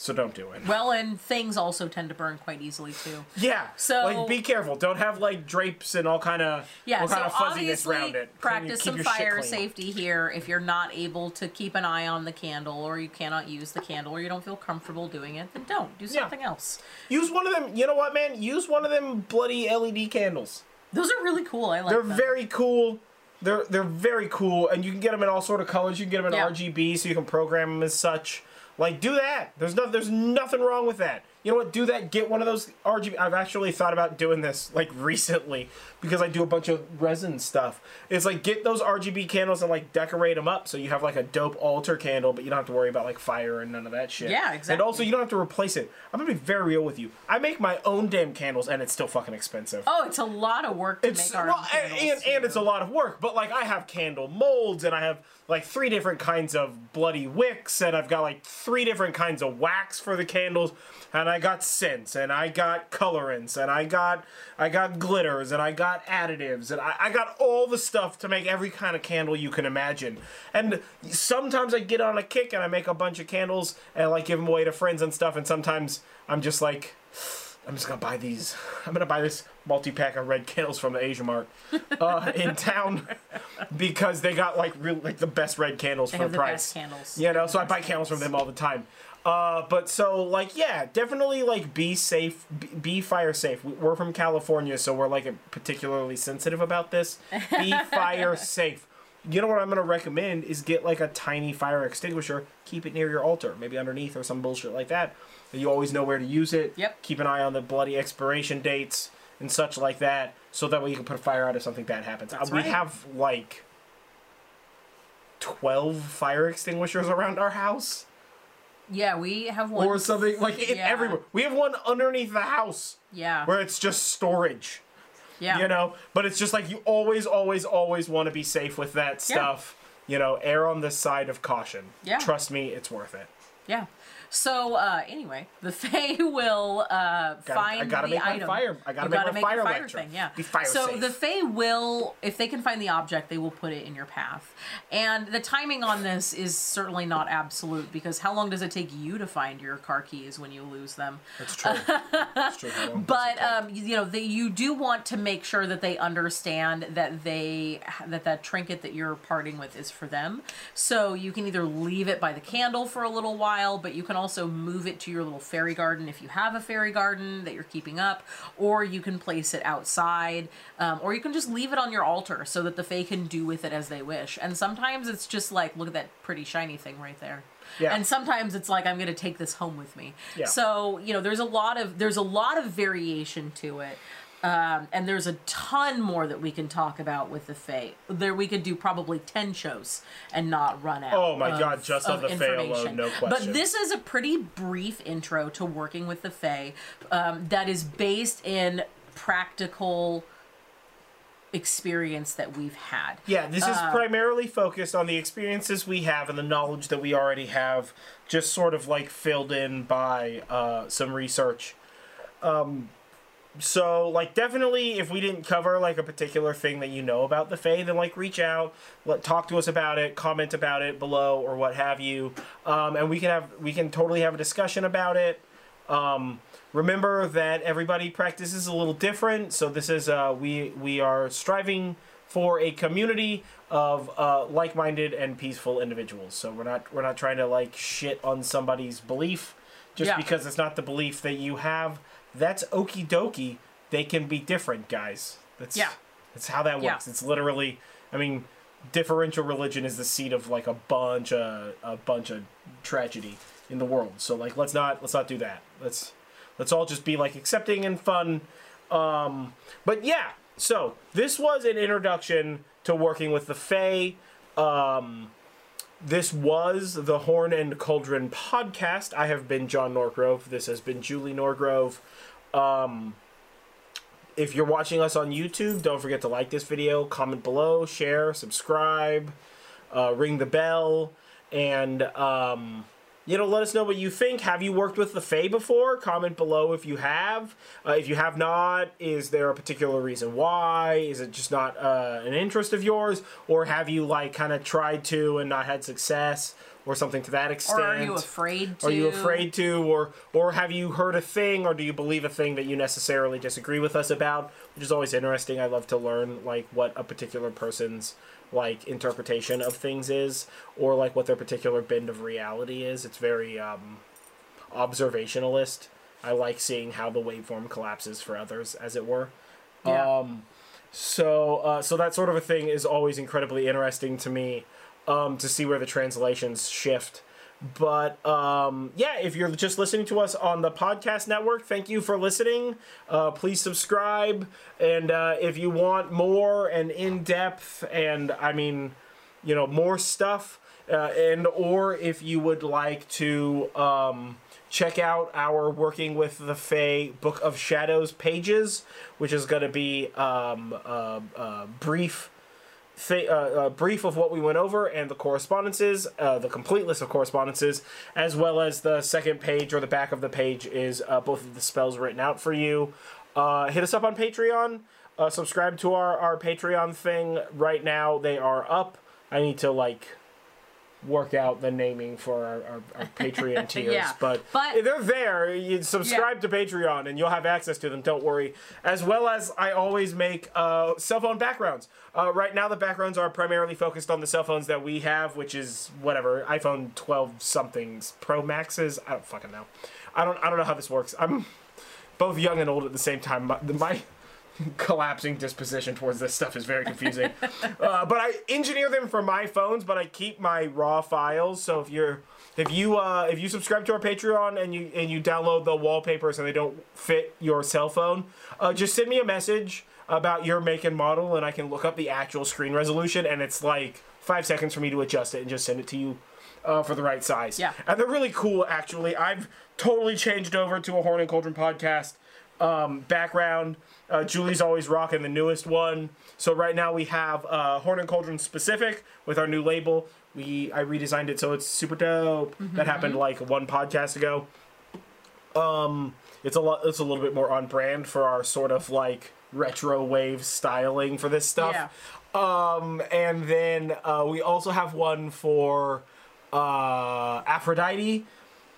So don't do it. Well, and things also tend to burn quite easily too. Yeah. So- like, be careful. Don't have like drapes and all kind of Yeah, all so kind of fuzziness around it. Practice keep some fire safety here if you're not able to keep an eye on the candle or you cannot use the candle or you don't feel comfortable doing it, then don't. Do Yeah. something else. Use one of them. You know what, man? Use one of them bloody LED candles. Those are really cool. I like them. They're them. very cool. They're they're very cool, and you can get them in all sort of colors. You can get them in Yeah. RGB, so you can program them as such. Like, do that. There's no, there's nothing wrong with that. You know what? Do that. Get one of those RGB. I've actually thought about doing this like recently because I do a bunch of resin stuff. It's like get those RGB candles and like decorate them up so you have like a dope altar candle, but you don't have to worry about like fire and none of that shit. Yeah, exactly. And also, you don't have to replace it. I'm gonna be very real with you. I make my own damn candles, and it's still fucking expensive. Oh, it's a lot of work to It's make our well, and, candles, and, and it's a lot of work. But like, I have candle molds, and I have like three different kinds of bloody wicks, and I've got like three different kinds of wax for the candles, and I got scents, and I got colorants, and I got I got glitters, and I got additives, and I, I got all the stuff to make every kind of candle you can imagine. And sometimes I get on a kick and I make a bunch of candles and like give them away to friends and stuff, and sometimes I'm just like. I'm just gonna buy these. I'm gonna buy this multi pack of red candles from the Asia Mart uh, in town because they got like real like the best red candles They for the the price. best candles. You know, so I buy candles from them all the time. Uh, but so like yeah, definitely like be safe, be fire safe. We're from California, so we're like particularly sensitive about this. Be fire safe. You know what I'm gonna recommend is get like a tiny fire extinguisher. Keep it near your altar, maybe underneath or some bullshit like that. You always know where to use it. Yep. Keep an eye on the bloody expiration dates and such like that, so that way you can put a fire out if something bad happens. That's Uh, we right. have like twelve fire extinguishers around our house Yeah, we have one. or something like in Yeah. everywhere. We have one underneath the house Yeah. where it's just storage, yeah. you know. But it's just like you always, always, always want to be safe with that stuff. Yeah. You know, err on the side of caution. Yeah. Trust me, it's worth it. Yeah. So uh, anyway, the Fae will uh, find the item. I gotta the make my fire- I gotta make gotta my make fire fire thing. Yeah. Be fire so safe. the Fae will, if they can find the object, they will put it in your path. And the timing on this is certainly not absolute because how long does it take you to find your car keys when you lose them? That's true. That's true. How long does But um, you know, they, you do want to make sure that they understand that they that that trinket that you're parting with is for them. So you can either leave it by the candle for a little while, but you can also move it to your little fairy garden if you have a fairy garden that you're keeping up, or you can place it outside, um, or you can just leave it on your altar so that the fae can do with it as they wish. And sometimes it's just like, look at that pretty shiny thing right there. Yeah. And sometimes it's like I'm going to take this home with me. Yeah. So you know, there's a lot of there's a lot of variation to it, um, and there's a ton more that we can talk about with the Fae. There we could do probably ten shows and not run out. Oh my of- God, just of on the Fae alone, no But this is a pretty brief intro to working with the Fae um, that is based in practical experience that we've had. Yeah, this is Uh, primarily focused on the experiences we have and the knowledge that we already have, just sort of like filled in by uh, some research. Um, so, like, definitely, if we didn't cover like a particular thing that you know about the Fae, then like reach out, let talk to us about it, comment about it below, or what have you, um, and we can have we can totally have a discussion about it. Um, remember that everybody practices a little different, so this is uh, we we are striving for a community of uh, like-minded and peaceful individuals. So we're not we're not trying to like shit on somebody's belief just Yeah. because it's not the belief that you have. That's okie dokie. They can be different, guys. That's Yeah. That's how that Yeah. works. It's literally, I mean, differential religion is the seed of like a bunch of a bunch of tragedy in the world. So like, let's not let's not do that. Let's let's all just be like accepting and fun. Um, but yeah, so this was an introduction to working with the Fae. Um, this was the Horn and Cauldron podcast. I have been John Norgrove. This has been Julie Norgrove. Um, if you're watching us on YouTube, don't forget to like this video, comment below, share, subscribe, uh, ring the bell, and um, you know, let us know what you think. Have you worked with the Fae before? Comment below if you have. Uh, if you have not, is there a particular reason why? Is it just not uh, an interest of yours, or have you like kind of tried to and not had success? Or something to that extent. Or are you afraid to? Are you afraid to, or or have you heard a thing, or do you believe a thing that you necessarily disagree with us about? Which is always interesting. I love to learn like what a particular person's like interpretation of things is, or like what their particular bend of reality is. It's very um, observationalist. I like seeing how the waveform collapses for others, as it were. Yeah. Um, so uh, so that sort of a thing is always incredibly interesting to me um, to see where the translations shift. But um, yeah, if you're just listening to us on the podcast network, thank you for listening. Uh, please subscribe, and uh, if you want more and in depth, and I mean, you know, more stuff, uh, and or if you would like to um, check out our working with the Fae Book of Shadows pages, which is going to be um, uh, uh, brief th- uh, a brief of what we went over and the correspondences, uh, the complete list of correspondences, as well as the second page or the back of the page is uh, both of the spells written out for you. Uh, hit us up on Patreon. Uh, subscribe to our, our Patreon thing right now. They are up. I need to like work out the naming for our, our, our Patreon tiers, Yeah, but, but- they're there. You subscribe to Patreon and you'll have access to them. Don't worry. As well as I always make uh, cell phone backgrounds. Uh, right now, the backgrounds are primarily focused on the cell phones that we have, which is whatever iPhone 12 somethings, Pro Maxes. I don't fucking know. I don't. I don't know how this works. I'm both young and old at the same time. My, my collapsing disposition towards this stuff is very confusing. uh, but I engineer them for my phones, but I keep my raw files. So if you're if you uh, if you subscribe to our Patreon and you and you download the wallpapers and they don't fit your cell phone, uh, just send me a message about your make and model, and I can look up the actual screen resolution, and it's like five seconds for me to adjust it and just send it to you. Uh, for the right size. Yeah. And they're really cool, actually. I've totally changed over to a Horn and Cauldron podcast um, background. Uh, Julie's always rocking the newest one. So right now we have uh, Horn and Cauldron specific with our new label. We I redesigned it so it's super dope. That happened like one podcast ago. Um, it's a lot. It's a little bit more on brand for our sort of like retro wave styling for this stuff. Yeah. Um, and then uh, we also have one for uh, Aphrodite,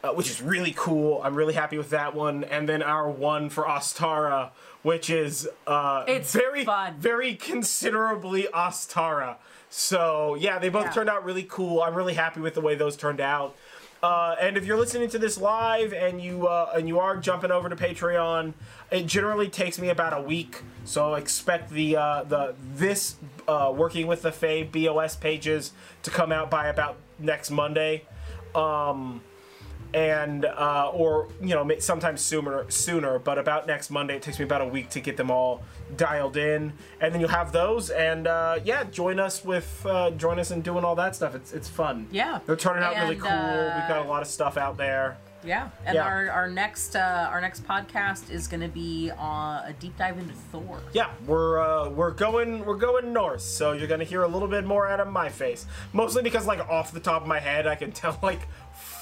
uh, which is really cool. I'm really happy with that one. And then our one for Ostara, which is uh, It's very fun. very considerably Ostara. So yeah, they both Yeah. turned out really cool. I'm really happy with the way those turned out. Uh, and if you're listening to this live and you uh, and you are jumping over to Patreon, it generally takes me about a week. So expect the uh, the this uh, working with the Fae BOS pages to come out by about next Monday. Um, and uh, or you know sometimes sooner sooner but about next monday it takes me about a week to get them all dialed in. And then you'll have those and uh, yeah join us with uh, join us in doing all that stuff. It's it's fun. Yeah. they're turning out really And, cool. We've got a uh, lot of stuff out there. Yeah, and Yeah. our our next uh, our next podcast is going to be on a deep dive into Thor. yeah. We're uh, we're going we're going north. So you're gonna hear a little bit more out of my face. Mostly because like off the top of my head i can tell like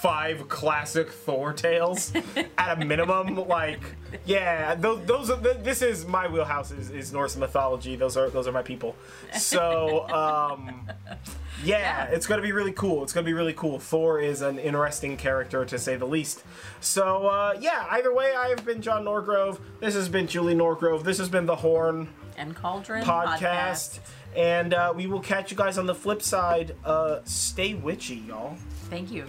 five classic thor tales at a minimum like yeah those, those are this is my wheelhouse is, is norse mythology those are those are my people so um yeah, Yeah. it's gonna be really cool. It's gonna be really cool. Thor is an interesting character to say the least. So uh, yeah, either way, I have been John Norgrove. This has been Julie Norgrove. This has been the Horn And Cauldron podcast, and uh, we will catch you guys on the flip side. Uh, stay witchy, y'all. Thank you.